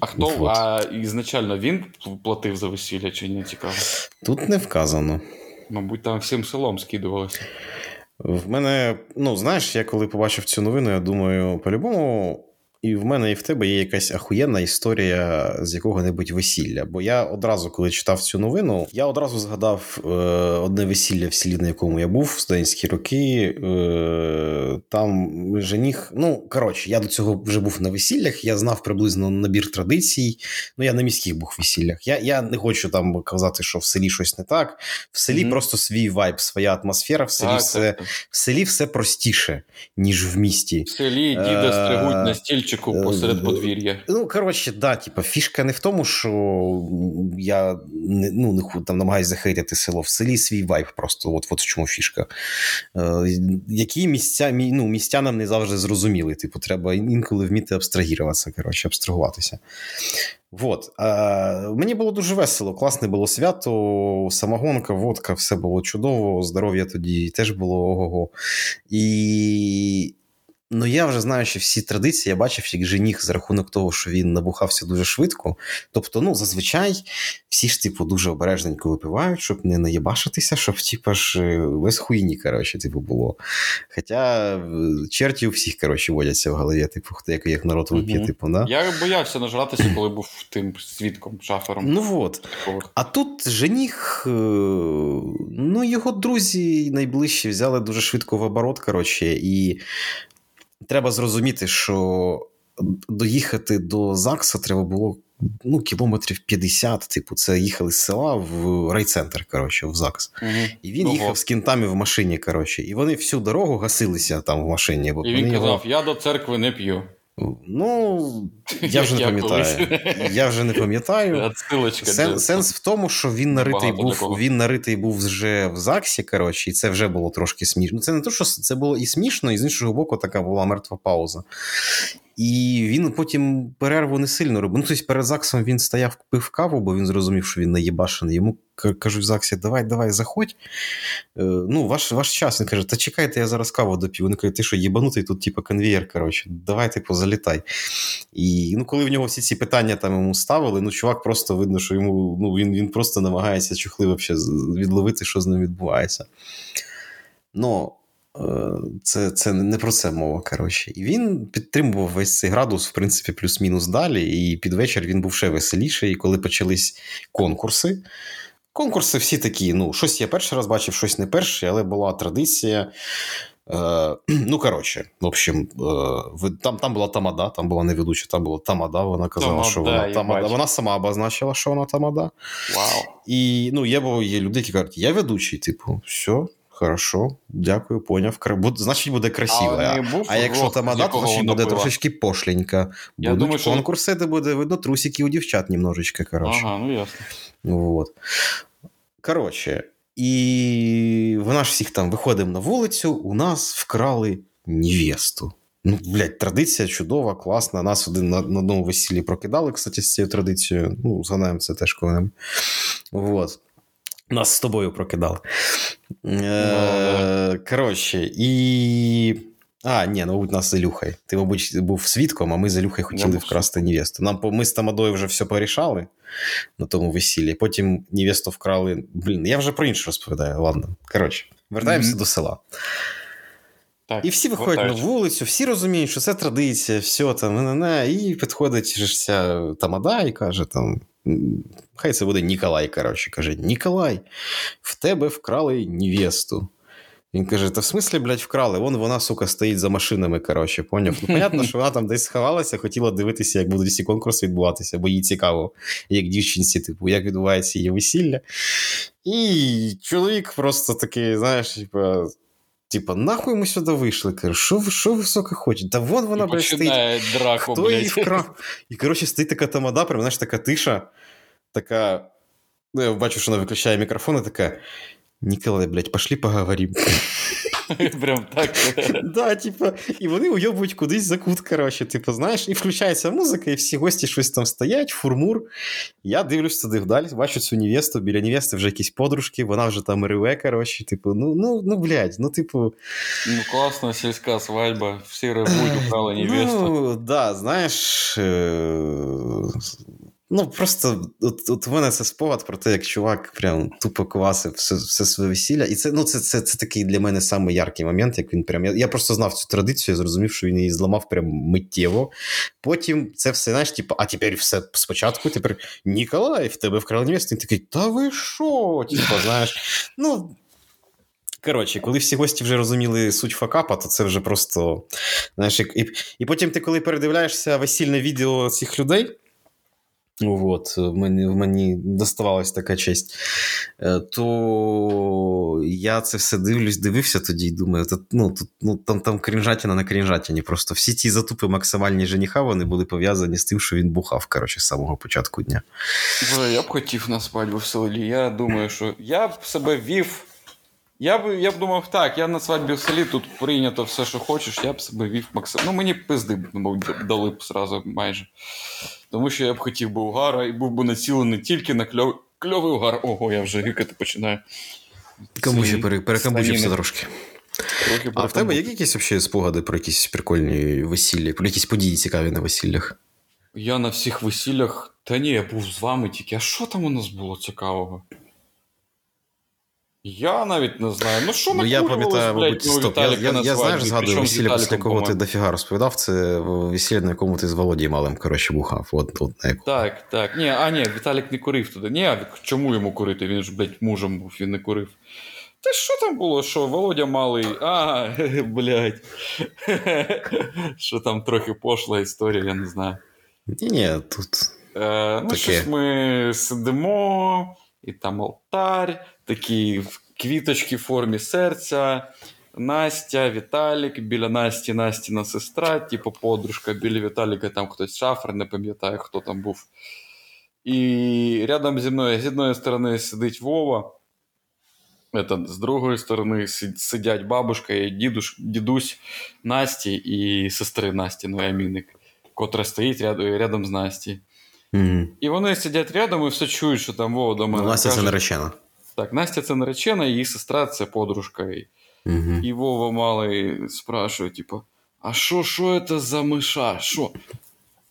А хто? Вот. А ізначально він платив за весілля чи ні, цікаво? Тут не вказано. Мабуть, там всім селом скидувалося. В мене, ну знаєш, я коли побачив цю новину, я думаю, по-любому, і в мене, і в тебе є якась ахуєнна історія з якого-небудь весілля. Бо я одразу, коли читав цю новину, я одразу згадав е, одне весілля в селі, на якому я був в студентські роки. Е, там жених. Ну, коротше, я до цього вже був на весіллях, я знав приблизно набір традицій. Ну, я на міських був весіллях. Я, я не хочу там казати, що в селі щось не так. В селі Мгм. просто свій вайб, своя атмосфера, в селі Так, все. так. В селі все простіше, ніж в місті. В селі діда Е, стригуть на стільчику е, посеред подвір'я. Ну, коротше, да, типа, фішка не в тому, що я не, ну, не там намагаюся захейтити село. В селі свій вайб просто. От, от в чому фішка. Е, які місця, мі- ну, містянам не завжди зрозуміли. Типу, треба інколи вміти абстрагіруватися, коротше, абстрагуватися. Вот. А, мені було дуже весело, класне було свято, самогонка, водка, все було чудово, здоров'я тоді теж було ого-го. І ну, я вже знаючи всі традиції, я бачив, як жених за рахунок того, що він набухався дуже швидко. Тобто, ну, зазвичай всі ж, типу, дуже обережненько випивають, щоб не наєбашитися, щоб, типу, ж е, без хуйні, коротше, типу, було. Хоча е, черті у всіх, коротше, водяться в голові, типу, хто як, як народ вип'є, Мгм. типу, да? Я боявся нажратися, коли був тим свідком, шафером. Ну от. А тут жених, е, ну, його друзі найближчі взяли дуже швидко в оборот, коротше, і треба зрозуміти, що доїхати до ЗАГСа треба було ну, кілометрів 50. Типу, це їхали з села в райцентр, коротше, в ЗАГС. Угу. І він Ого. їхав з кінтами в машині, коротше, і вони всю дорогу гасилися там в машині. Бо І він він його- казав: я до церкви не п'ю. Ну, я вже не пам'ятаю. Я вже не пам'ятаю. Сен, сенс в тому, що він наритий був, він наритий був вже в ЗАГСі, коротше, і це вже було трошки смішно. Ну, Це не то, що це було і смішно, і з іншого боку, така була мертва пауза. І він потім перерву не сильно робив. Ну, тобто перед ЗАГСом він стояв, пив каву, бо він зрозумів, що він наєбашений. Йому кажуть в ЗАГСі, давай, давай, заходь. Е, ну, ваш, ваш час. Він каже, та чекайте, я зараз каву доп'ю. Він каже, ти що, єбанутий тут, типу, конвієр, коротше, давай, типу. І ну, коли в нього всі ці питання там йому ставили, ну, чувак просто видно, що йому ну, він, він просто намагається чухли вообще з- відловити, що з ним відбувається. Ну, Це, це не про це мова, коротше. І він підтримував весь цей градус, в принципі, плюс-мінус далі. І під вечір він був ще веселіший. І коли почались конкурси. Конкурси всі такі, ну, щось я перший раз бачив, щось не перший, але була традиція. Е, ну, коротше, в общем, е, там, там була Тамада, там була не ведуча, там була Тамада. Вона казала, Тамада, що вона Тамада. Вона сама обозначила, що вона Тамада. Вау. І ну, є, є люди, які кажуть, я ведучий, типу, все, хорошо, дякую, поняв. Значить, буде красиво. А А, був а якщо з то значить буде пила? трошечки пошленька. Будуть думаю, що- конкурси, де буде видно трусики у дівчат немножечко, коротше. Ага, ну ясно. Вот. Коротше, і вона ж всіх там виходимо на вулицю, у нас вкрали невесту. Ну, блядь, традиція чудова, класна. Нас один на, на одному весіллі прокидали, кстати, з цією традицією. Ну, згадаємо це теж коли. Вот. Нас з тобою прокидали. Е, коротше, і. А, ні, ну, мабуть, нас з Ілюхою. Ти, мабуть, був свідком, а ми з Ілюхою хотіли вкрасти невесту. Нам, ми з Тамадою вже все порішали на тому весіллі. Потім невесту вкрали. Блін, я вже про інше розповідаю. Ладно. Коротше, вертаємося Мгм. до села. Так, І всі виходять вертаючись. на вулицю, всі розуміють, що це традиція, все там, і підходить же ж ця тамада і каже там. Хай це буде Ніколай, коротше, каже: Ніколай, в тебе вкрали невесту. Він каже: Та в смислі, блядь, вкрали? Вон вона, сука, стоїть за машинами, коротше, поняв. Ну, понятно, що вона там десь сховалася, хотіла дивитися, як будуть всі конкурси відбуватися, бо їй цікаво, як дівчинці, типу, як відбувається її весілля. І чоловік просто такий, знаєш, типу. Типа, нахуй ми сюди вийшли? Кажу, що що ви сука, хочете? Та вон вона, блядь, стоїть. драку, Хто її вкрав? І, коротше, стоїть така тамада, прям, знаєш, така тиша, така. Ну, я бачу, що вона виключає мікрофон, і така. Ніколай, блядь, пошли поговорим. Прям так. да, типа, і вони уйобують кудись за кут, коротше, типу, знаєш, і включається музика, і всі гості щось там стоять, фурмур. Я дивлюсь туди вдаль, бачу цю невесту, біля невести вже якісь подружки, вона вже там реве, коротше, типу, ну, ну, ну, блядь, ну, типу. Ну, класна сільська свадьба, всі ревуть, украли невесту. Ну, да, знаєш. Ну, просто от, от мене це спогад про те, як чувак прям тупо квасив все, все своє весілля. І це, ну, це, це, це такий для мене самий яркий момент, як він прям. Я, я просто знав цю традицію, я зрозумів, що він її зламав прям миттєво. Потім це все, знаєш, типу, а тепер все спочатку, тепер Ніколай, в тебе вкрали невесту. Він такий, та ви що? Типу, знаєш, ну. Коротше, коли всі гості вже розуміли суть факапа, то це вже просто. Знаєш, і, і потім ти, коли передивляєшся весільне відео цих людей. От, мені, мені доставалась така честь. е, То я це все дивлюсь, дивився тоді і думаю, то, ну, тут, ну, там, там крінжатіна на крінжатіні. Просто всі ті затупи максимальні жениха вони були пов'язані з тим, що він бухав коротше, з самого початку дня. Боже, я б хотів на свадьбу в селі. Я думаю, що я б себе вів. Я б, я б думав, так, я на свадьбі в селі, тут прийнято все, що хочеш, я б себе вів максимально. Ну, мені пизди б дали б зразу майже. Тому що я б хотів би угара і був би націлений тільки на кльов... кльовий угар. Ого, я вже гикати починаю. Кому ще перекамбучився трошки. Трохи А в тебе є якісь взагалі спогади про якісь прикольні весілля, про якісь події цікаві на весіллях? Я на всіх весіллях. Та ні, я був з вами тільки. А що там у нас було цікавого? Я навіть не знаю. Ну що Ну, я пам'ятаю, блядь, мабуть, ну, стоп. Я, Віталіка я, я знаєш, згадую весілля, після якого ти дофіга розповідав. Це весілля, на якому ти з Володією Малим, коротше, бухав. От, от. Так, так. Ні, а ні, Віталік не курив туди. Ні, чому йому курити? Він ж, блядь, мужем був, він не курив. Та що там було? Що Володя малий? А, блядь. Що там трохи пошла історія, я не знаю. Ні, ні, тут. Е, ну, Таке. щось ми сидимо, і там алтарь, такі квіточки в формі серця. Настя, Віталік, біля Насті Настіна сестра, типу подружка, біля Віталіка там хтось шафер, не пам'ятаю, хто там був. І рядом зі мною, з одної сторони сидить Вова, это, з другої сторони сидять бабушка і дідуш, дідусь Насті і сестри Насті, ну, Аміник, котра стоїть рядом, рядом з Насті. Угу. І вони сидять рядом і все чують, що там Вова до мене. Ну, Настя це наречена. Так, Настя це наречена, її сестра це подружка. І, Угу. і Вова малий спрашує, типу, а що, що це за миша? Що?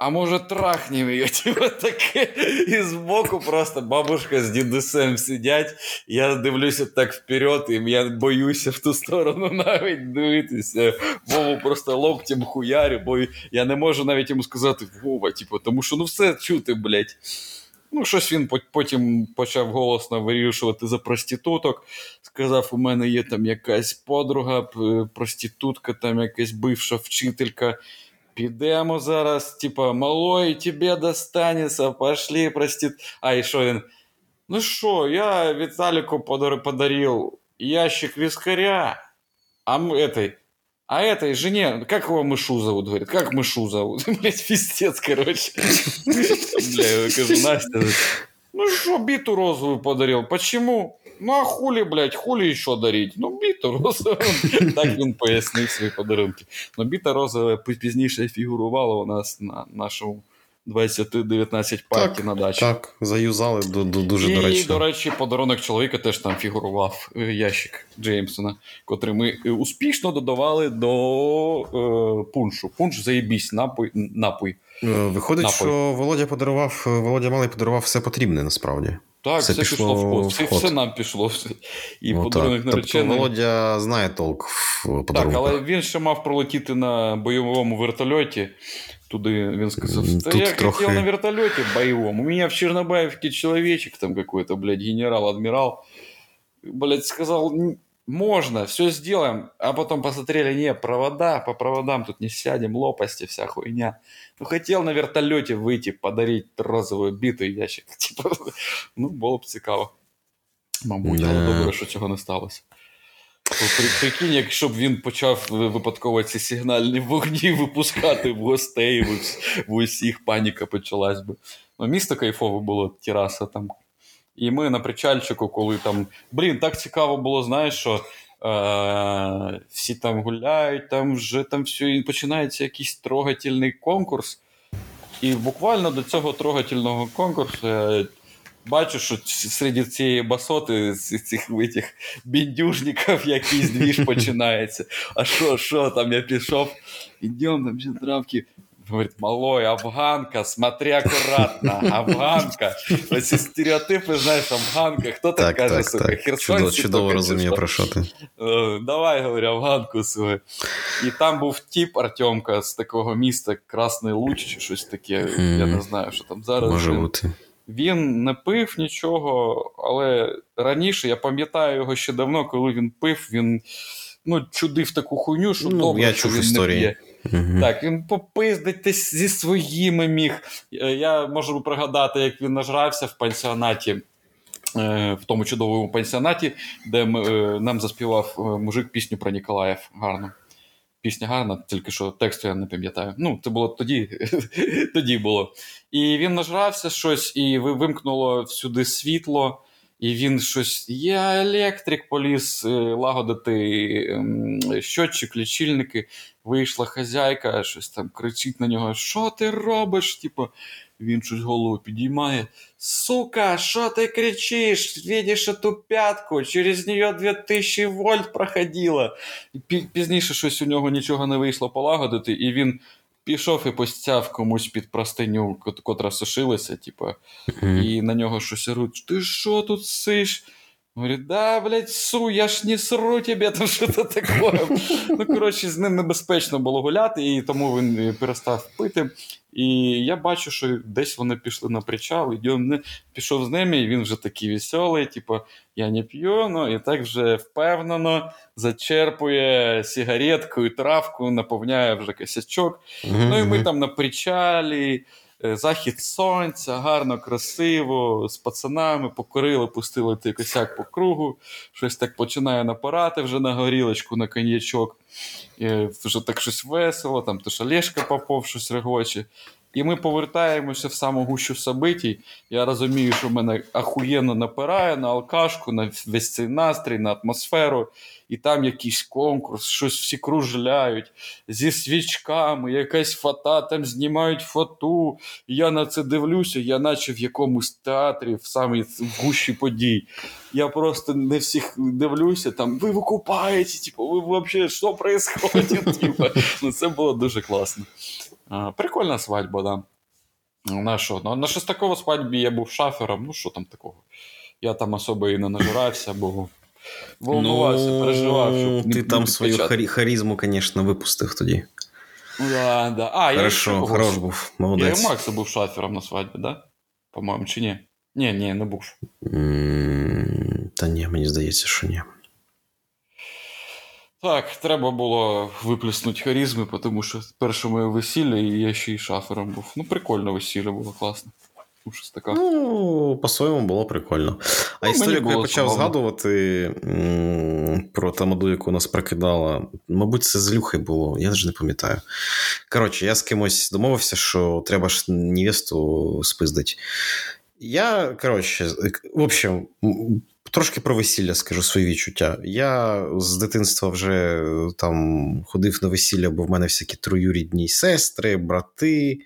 а може трахнем її, типу таке. І збоку просто бабушка з дідусем сидять. Я дивлюся так вперед, і я боюся в ту сторону навіть дивитися. Вову просто локтем хуярю, бо я не можу навіть йому сказати Вова, типу, тому що ну все чути, блядь. Ну, щось він потім почав голосно вирішувати за проституток. Сказав, у мене є там якась подруга, проститутка, там якась бивша вчителька. Підемо зараз, типа, малой, тебе достанеться, пошли, простит. А, і що він? Ну що, я Віталіку подарил ящик вискаря, а этой, а этой жене, как его мышу зовут? Говорит, как мышу зовут? Блять, пиздец, короче. Бля, я кажу, Настя, ну что, биту розовую подарил? Почему? Ну а хулі, блядь, хулі еще дарить? Ну, біта розова. Так він пояснив свої подарунки. Ну, біта розова пізніше фігурувала у нас на нашому 20-19 парті на дачі. Так, заюзали дуже І, доречно. І, до речі, подарунок чоловіка теж там фігурував е, ящик Джеймсона, котрий ми е, успішно додавали до е, пуншу. Пунш заєбісь, напой. напой. Виходить, напой. що Володя подарував, Володя Малий подарував все потрібне насправді. Так, все, все пішло, пішло в ход. Все, все нам пішло. І О, подарунок наречений. Тобто Володя знає толк в подарунках. Так, але він ще мав пролетіти на бойовому вертольоті. Туди він сказав, да я трохи... хотел на вертолете боевом. У меня в Чернобаевке человечек там какой-то, блядь, генерал-адмирал. Блядь, сказал, можно, все сделаем. А потом посмотрели, не, провода, по проводам тут не сядем, лопасти, вся хуйня. Ну, хотел на вертолете выйти, подарить розовую биту ящик. Типа, ну, було б цікаво. Мабуть, але добре, що цього не сталося. Прикинь, якщо б він почав випадково ці сигнальні вогні випускати в гостей, в усіх паніка почалась би. Ну, місто кайфове було, тераса там. І ми на причальчику, коли там. Блін, так цікаво було, знаєш, що е- всі там гуляють, там вже там все, і починається якийсь трогательний конкурс. І буквально до цього трогательного конкурсу я бачу, що серед цієї басоти, з цих цих біндюжників якийсь двіж починається. А що, що там я пішов? Ідемо там ще травки. Говорить, малой, афганка, смотри акуратно, афганка. Оці стереотипи, знаєш, афганка. Хто так, так каже, так, сука, так. херсонці? Чудово розумію, про що ти. Давай, говорю, афганку свою. І там був тип Артемка з такого міста Красний Луч, чи щось таке. Mm. Я не знаю, що там зараз. Може бути. Він не пив нічого, але раніше я пам'ятаю його ще давно, коли він пив, він ну, чудив таку хуйню, що ну, добре, я що чув він історії. не п'є. Угу. Так, він попиздить зі своїми міг. Я можу пригадати, як він нажрався в пансіонаті. В тому чудовому пансіонаті, де нам заспівав мужик пісню про Ніколаїв гарно. Пісня гарна, тільки що тексту я не пам'ятаю. Ну, це було тоді тоді було. І він нажрався щось, і вимкнуло всюди світло, і він щось. Я електрик поліз лагодити щотчик, лічильники. Вийшла хазяйка, щось там кричить на нього: Що ти робиш? Типу, він щось голову підіймає. Сука, що ти кричиш? Видиш эту п'ятку, через нее 2000 вольт проходило. Пізніше щось у нього нічого не вийшло полагодити, і він пішов і постяв комусь під простиню, котра сушилася, типу, і на нього щось руть. Ти що тут сиш? Говорит, да, блядь, су, я ж не сру тебе, там що-то таке. ну, коротше, з ним небезпечно було гуляти, і тому він перестав пити. І я бачу, що десь вони пішли на причал, і він пішов з ними, і він вже такий веселий, типу, я не п'ю, ну і так вже впевнено зачерпує сигаретку і травку, наповняє вже косячок. Mm-hmm. Ну і ми там на причалі. Захід сонця, гарно, красиво, з пацанами покорили, пустили той косяк по кругу, щось так починає напирати вже на горілочку, на коньячок. Вже так щось весело, там то шалешка Попов щось регоче. І ми повертаємося в саму гущу собитій. Я розумію, що мене ахуєнно напирає на алкашку, на весь цей настрій, на атмосферу. І там якийсь конкурс, щось всі кружляють зі свічками, якась фата, там знімають фоту. Я на це дивлюся, я наче в якомусь театрі, в самій гущі подій. Я просто не всіх дивлюся, там ви викупаєте, типу, ви взагалі що відбувається? Типу. Ну, це було дуже класно. А, Прикольна свадьба, да. На що? На, на Шестаково свадьбі я був шафером, ну що там такого? Я там особо і не нажирався, бо волнувався, переживав, щоб не Ну, ти там будуть свою кричати. харі- харізму, звісно, випустив тоді. Ну, да, да. А, я Хорошо, ще когось- хорош був, Я і молодець. Макса був шафером на свадьбі, да? По-моєму, чи ні? Ні, ні, не був. М, Та ні, мені здається, що ні. Так, треба було виплеснути харізми, тому що перше моє весілля, і я ще й шафером був. Ну, прикольне весілля було класно. Ну, щось таке. Ну, по-своєму було прикольно. А Ну, історію, яку я почав забавно. згадувати м, про тамаду, яку нас прокидала, мабуть, це з Люхи було, я навіть не пам'ятаю. Коротше, я з кимось домовився, що треба ж невесту спиздить. Я, коротше, в общем, трошки про весілля скажу свої відчуття. Я з дитинства вже е, там ходив на весілля, бо в мене всякі троюрідні сестри, брати.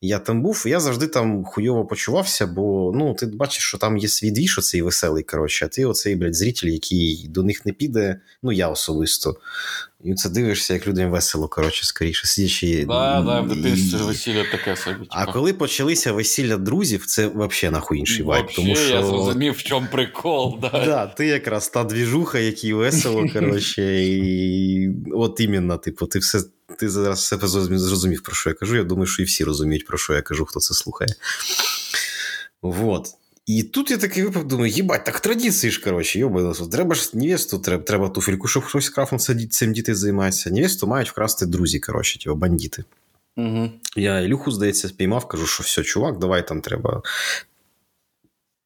Я там був, я завжди там хуйово почувався, бо ну, ти бачиш, що там є свій двіж, оцей веселий, коротше, а ти оцей, блядь, зритель, який до них не піде, ну я особисто. І це дивишся, як людям весело, коротше, скоріше, сидячи. Да, да, в дитинстві весілля таке собі. А коли почалися весілля друзів, це взагалі нахуй інший вайб. Тому що я зрозумів, в чому прикол, да. Да, ти якраз та двіжуха, який весело, коротше, і от іменно, типу, ти все. Ти зараз все зрозумів, про що я кажу. Я думаю, що і всі розуміють, про що я кажу, хто це слухає. Вот. І тут я такий випав, думаю, їбать, так традиції ж, коротше, йобано. Треба ж невесту, треба, треба туфельку, щоб хтось крафом цим діти займається. Невесту мають вкрасти друзі, коротше, типу, бандити. Угу. Я Ілюху, здається, спіймав, кажу, що все, чувак, давай там треба.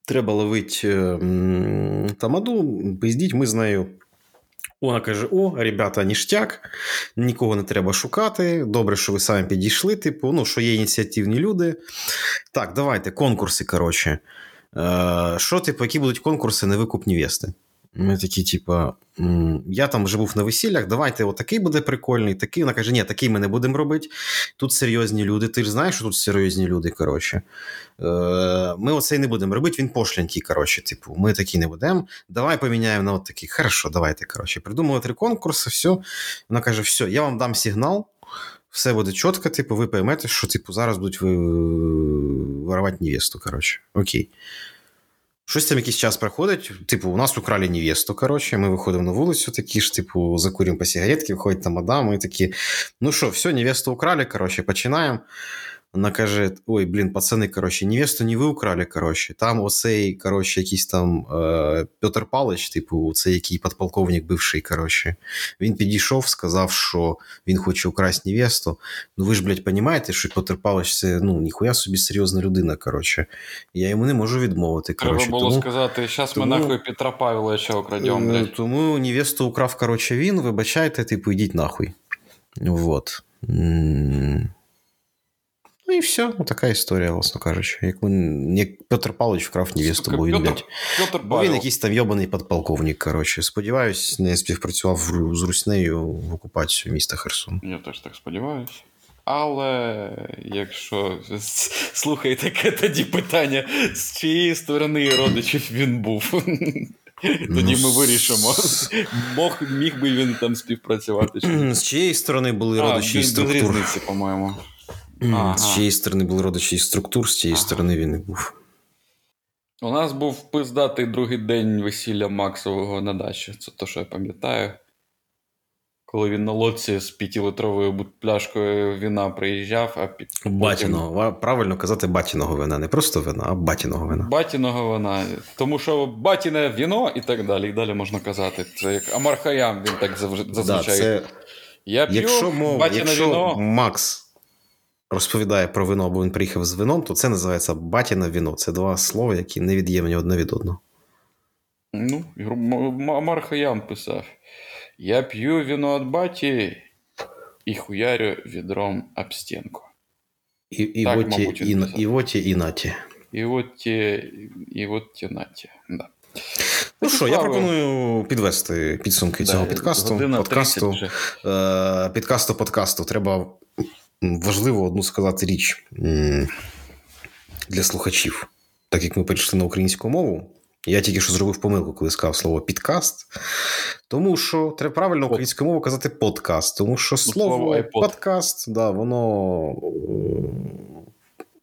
Треба ловити м, тамаду, пиздіть, ми з нею. Вона каже: О, ребята, ніштяк, нікого не треба шукати. Добре, що ви самі підійшли. Типу, ну, що є ініціативні люди. Так, давайте, конкурси, коротше. Е, що, типу, які будуть конкурси на викуп невести? Ми такі, типа, я там вже був на весіллях, давайте отакий буде прикольний, такий. Вона каже, ні, такий ми не будемо робити. Тут серйозні люди. Ти ж знаєш, що тут серйозні люди, коротше. Е, ми оцей не будемо робити, він пошлянький, коротше, типу, ми такі не будемо. Давай поміняємо на от. Хорошо, давайте, коротше. Придумали три конкурси, все. Вона каже, все, я вам дам сигнал. Все буде чітко, типу, ви поймете, що типу, зараз будуть ви... невесту, коротше. Окей. Щось там якийсь час проходить. Типу, у нас украли невесту, коротше. Ми виходимо на вулицю, такі ж, типу, закурюємо по сигаретки, виходить там мадам, і такі. Ну що, все, невесту украли, коротше, починаємо. Вона каже: ой, блін, пацани, коротше, невесту не ви украли, коротше. Там оцей, коротше, якийсь там е, Петр Палич, типу, це який подполковник бивший, коротше. Він підійшов, сказав, що він хоче украсть невесту. Ну ви ж, блядь, розумієте, що Петр Палич це ну, ніхуя собі серйозна людина, коротше. Я йому не можу відмовити. Треба було тому... сказати, зараз ми нахуй Петра Павловича окрадем, Е, блядь. Тому невесту украв, коротше, він, вибачайте, типу, йдіть нахуй. Вот. Ну і все, ну, така історія, власно кажучи. Як, він, як Петр Павлович вкрав невесту, Сука, бо він, Петр- блядь, Петр бо він якийсь там йобаний подполковник, коротше. Сподіваюсь, не співпрацював з Руснею в окупацію міста Херсон. Я теж так сподіваюся. Але якщо слухайте, таке тоді питання, з чиєї сторони родичів він був. Тоді Ну, ми вирішимо. Мог, міг би він там співпрацювати. З чиєї сторони були родичі структур? по-моєму. Ага. З чиєї сторони були родичі із структур, з чиєї Ага. сторони він не був. У нас був пиздатий другий день весілля Максового на дачі. Це те, що я пам'ятаю. Коли він на лодці з п'ятилитровою пляшкою вина приїжджав, а під Батіного. Правильно казати батіного вина. Не просто вина, а батіного вина. Батіного вина. Тому що батіне віно і так далі. І далі можна казати. Це як Амар Хаям, він так завж- Да, зазвичай. це, Я п'ю якщо мов, батіне якщо віно. Макс розповідає про вино, або він приїхав з вином, то це називається батіне віно. Це два слова, які невід'ємні одне від одного. Ну, Амар писав: Я п'ю віно від баті і хуярю відром об стінку. І, і, Так, воті, мабуть, і, і воті, і наті. І от ті, і от ті наті. Да. Ну що, я пропоную підвести підсумки цього Да, підкасту. година Подкасту, вже. е, підкасту подкасту. Треба важливо одну сказати річ для слухачів. Так як ми перейшли на українську мову, Я тільки що зробив помилку, коли сказав слово підкаст. Тому що треба правильно українською мовою казати подкаст. Тому що слово, слово подкаст, да, воно.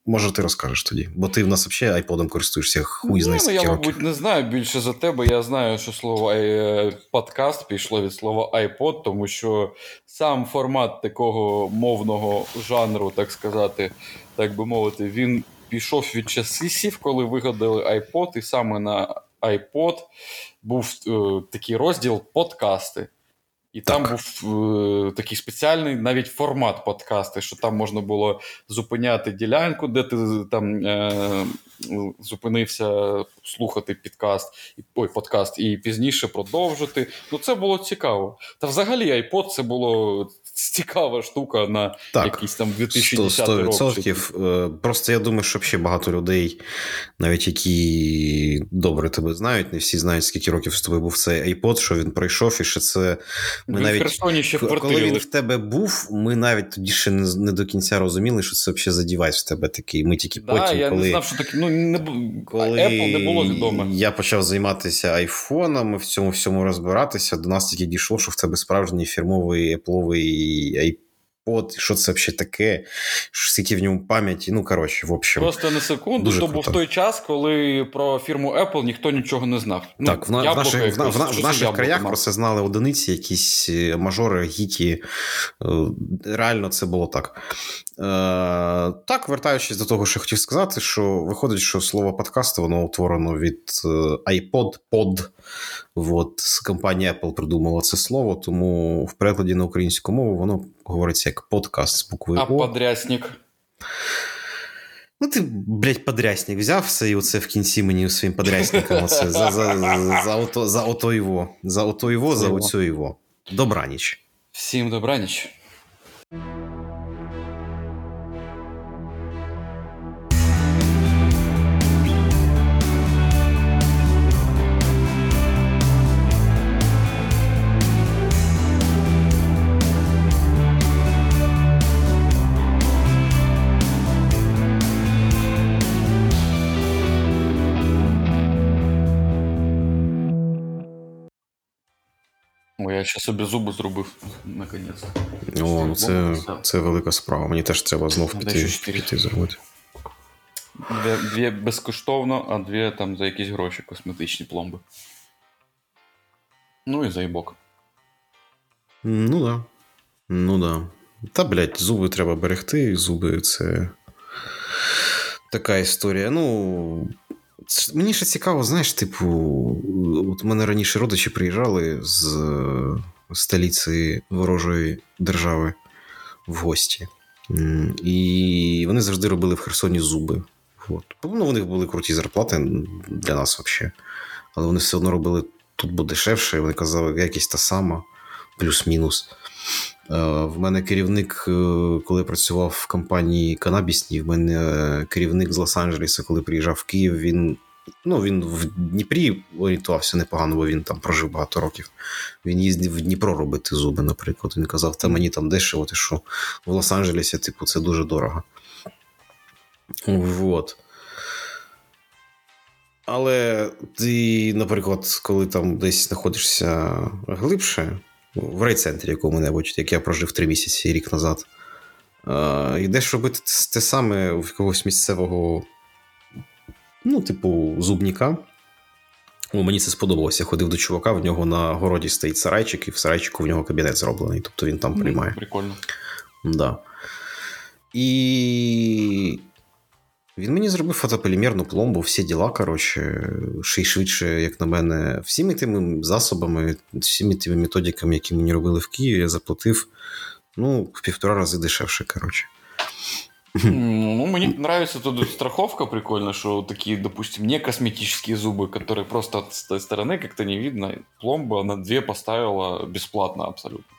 Може, ти розкажеш тоді, бо ти в нас взагалі айподом користуєшся хуй знає ну, я, років. мабуть, не знаю більше за тебе. Я знаю, що слово е, подкаст пішло від слова iPod, тому що сам формат такого мовного жанру, так сказати, так би мовити, він пішов від часів, коли вигадали iPod, і саме на iPod був е, такий розділ подкасти. І там був е, такий спеціальний навіть формат подкасту, що там можна було зупиняти ділянку, де ти там е, зупинився слухати підкаст, і- ой, подкаст, і пізніше продовжити. Ну це було цікаво. Та взагалі iPod це було цікава штука на Так, якийсь там 100%. 2010 рік. 100%. Е, Просто я думаю, що ще багато людей, навіть які добре тебе знають, не всі знають, скільки років з тобою був цей iPod, що він пройшов, і що це ми Ви в навіть ще Коли квартирі. він в тебе був, ми навіть тоді ще не, не до кінця розуміли, що це взагалі за девайс в тебе такий. Ми тільки Да, потім, я коли, не знав, що таке. Ну, не, коли Apple не було відоме. я почав займатися айфонами, в цьому всьому розбиратися, до нас тільки дійшло, що в тебе справжній фірмовий Apple'овий iPod, що це взагалі таке, скільки в ньому пам'яті. Ну, коротше, в общем. Просто на секунду, Дуже то круто. був той час, коли про фірму Apple ніхто нічого не знав. Ну, Так, в, на, в наших, в, якось, в, щось в наших краях про це знали одиниці, якісь е, мажори, гіті. Е, Реально це було так. Е, так, вертаючись до того, що хотів сказати, що виходить, що слово подкаст воно утворено від е, iPod, pod. От, з компанії Apple придумала це слово, тому в перекладі на українську мову воно говориться як подкаст з буквою А О. подрясник. Ну, ти, блядь, подрясник взяв все і оце в кінці мені своїм подрясником. Оце, за, за, за, за, ото, за ото його. За ото його, за оцю його. Добраніч. Всім добраніч. Я ще собі зуби зробив, наконець. О, ну це, це велика справа. Мені теж треба знов піти, піти зробити. Дві, дві безкоштовно, а дві там за якісь гроші косметичні пломби. Ну і заїбок. Ну да. Ну да. Та, блядь, зуби треба берегти, зуби це така історія. Ну. Мені ще цікаво, знаєш, типу, от мене раніше родичі приїжджали з е, столиці ворожої держави в гості. І вони завжди робили в Херсоні зуби. От. Ну, у них були круті зарплати для нас взагалі. Але вони все одно робили тут бо дешевше, вони казали, якість та сама, плюс-мінус. Е, В мене керівник, е, коли працював в компанії Канабісній, в мене керівник з Лос-Анджелеса, коли приїжджав в Київ, він. Ну, він в Дніпрі орієнтувався непогано, бо він там прожив багато років. Він їздив в Дніпро робити зуби, наприклад. Він казав, та мені там дешево, ти що в Лос-Анджелесі, типу, це дуже дорого. Вот. Але ти, наприклад, коли там десь знаходишся глибше, в райцентрі якому-небудь, як я прожив три місяці рік назад, е, йдеш робити те- те саме в якогось місцевого, ну, типу, зубніка. О, мені це сподобалося. Я ходив до чувака, в нього на городі стоїть сарайчик, і в сарайчику в нього кабінет зроблений. Тобто він там приймає. Прикольно. Да. І він мені зробив фотополімерну пломбу, всі діла, коротше, ще й швидше, як на мене, всіми тими засобами, всіми тими методиками, які мені робили в Києві, я заплатив ну, в півтора рази дешевше, коротше. Ну, мне нравится тут страховка прикольно, что такие, допустим, не косметические зубы, которые просто с той стороны как-то не видно. Пломба на две поставила бесплатно абсолютно.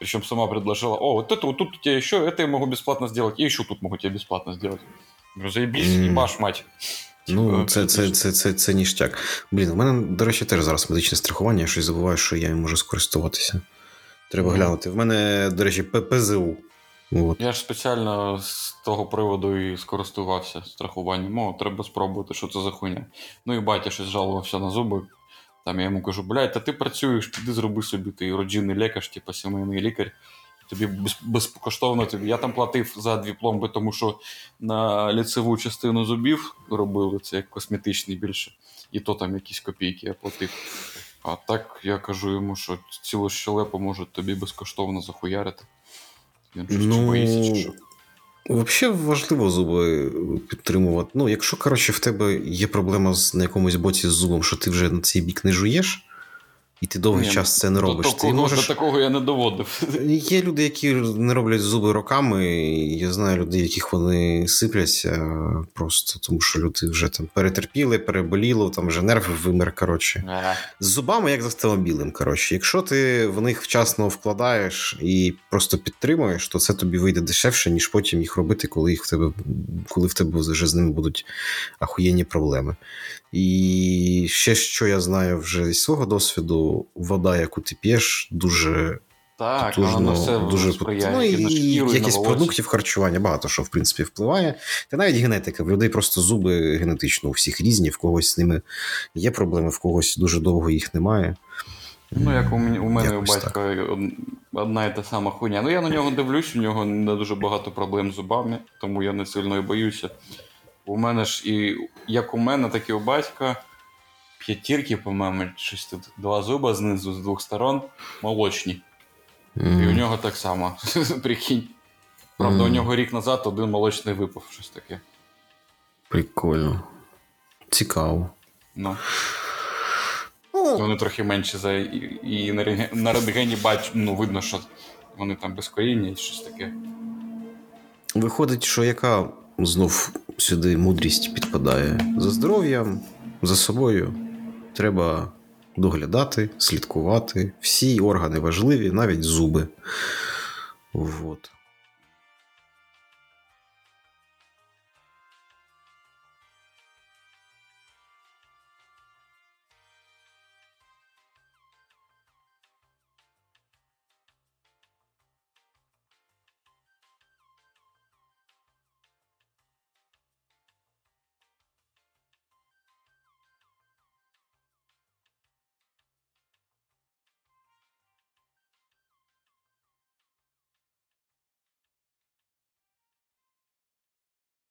Причем сама предложила, о, вот это вот тут у тебя еще, это я могу бесплатно сделать, и еще тут могу тебе бесплатно сделать. Говорю, заебись, Мгм. ебашь, мать. Ну, це, це, це, це, це ніштяк. Блін, у мене, до речі, теж зараз медичне страхування, я щось забуваю, що я їм можу скористуватися. Треба Мгм. глянути. В мене, до речі, П- ПЗУ. От. Я ж спеціально з того приводу і скористувався страхуванням. О, треба спробувати, що це за хуйня. Ну і батя щось жалувався на зуби. Там я йому кажу, блядь, та ти працюєш, піди зроби собі, ти родинний лікар, типу сімейний лікар. Тобі безкоштовно тобі. Я там платив за дві пломби, тому що на ліцеву частину зубів робили це як косметичний більше. І то там якісь копійки я платив. А так я кажу йому, що цілу щелепу можуть тобі безкоштовно захуярити. Він щось Ну, боїться, чи що. Взагалі важливо зуби підтримувати. Ну, якщо, коротше, в тебе є проблема з, на якомусь боці з зубом, що ти вже на цей бік не жуєш, і ти довгий Ні, час це не до робиш. Ти такого, можеш... До такого я не доводив. Є люди, які не роблять зуби роками. і Я знаю людей, яких вони сипляться просто тому, що люди вже там перетерпіли, переболіло, там вже нерв вимер. Коротше. Ага. З зубами, як з автомобілем. Коротше, якщо ти в них вчасно вкладаєш і просто підтримуєш, то це тобі вийде дешевше, ніж потім їх робити, коли їх в тебе, коли в тебе вже з ними будуть ахуєнні проблеми. І ще що я знаю вже зі свого досвіду, вода, яку ти п'єш, дуже Так, на все дуже сприяє. ну, і якість продуктів харчування багато що в принципі впливає. Та навіть генетика. В людей просто зуби генетично у всіх різні, в когось з ними є проблеми, в когось дуже довго їх немає. Ну, як у мене, у мене у батька од- одна і та сама хуйня. Ну, я на нього дивлюсь, у нього не дуже багато проблем з зубами, тому я не сильно і боюся. У мене ж і як у мене, так і у батька. П'ятірки, по-моєму, щось тут два зуба знизу з двох сторон молочні. І у нього так само. Прикинь. Правда, у нього рік назад один молочний випав, щось таке. Прикольно. Цікаво. Ну, Ну, вони трохи менші за і, і на, на рентгені бач, ну, видно, що вони там без коріння і щось таке. Виходить, що яка знов сюди мудрість підпадає за здоров'ям, за собою. Треба доглядати, слідкувати. Всі органи важливі, навіть зуби. Вот.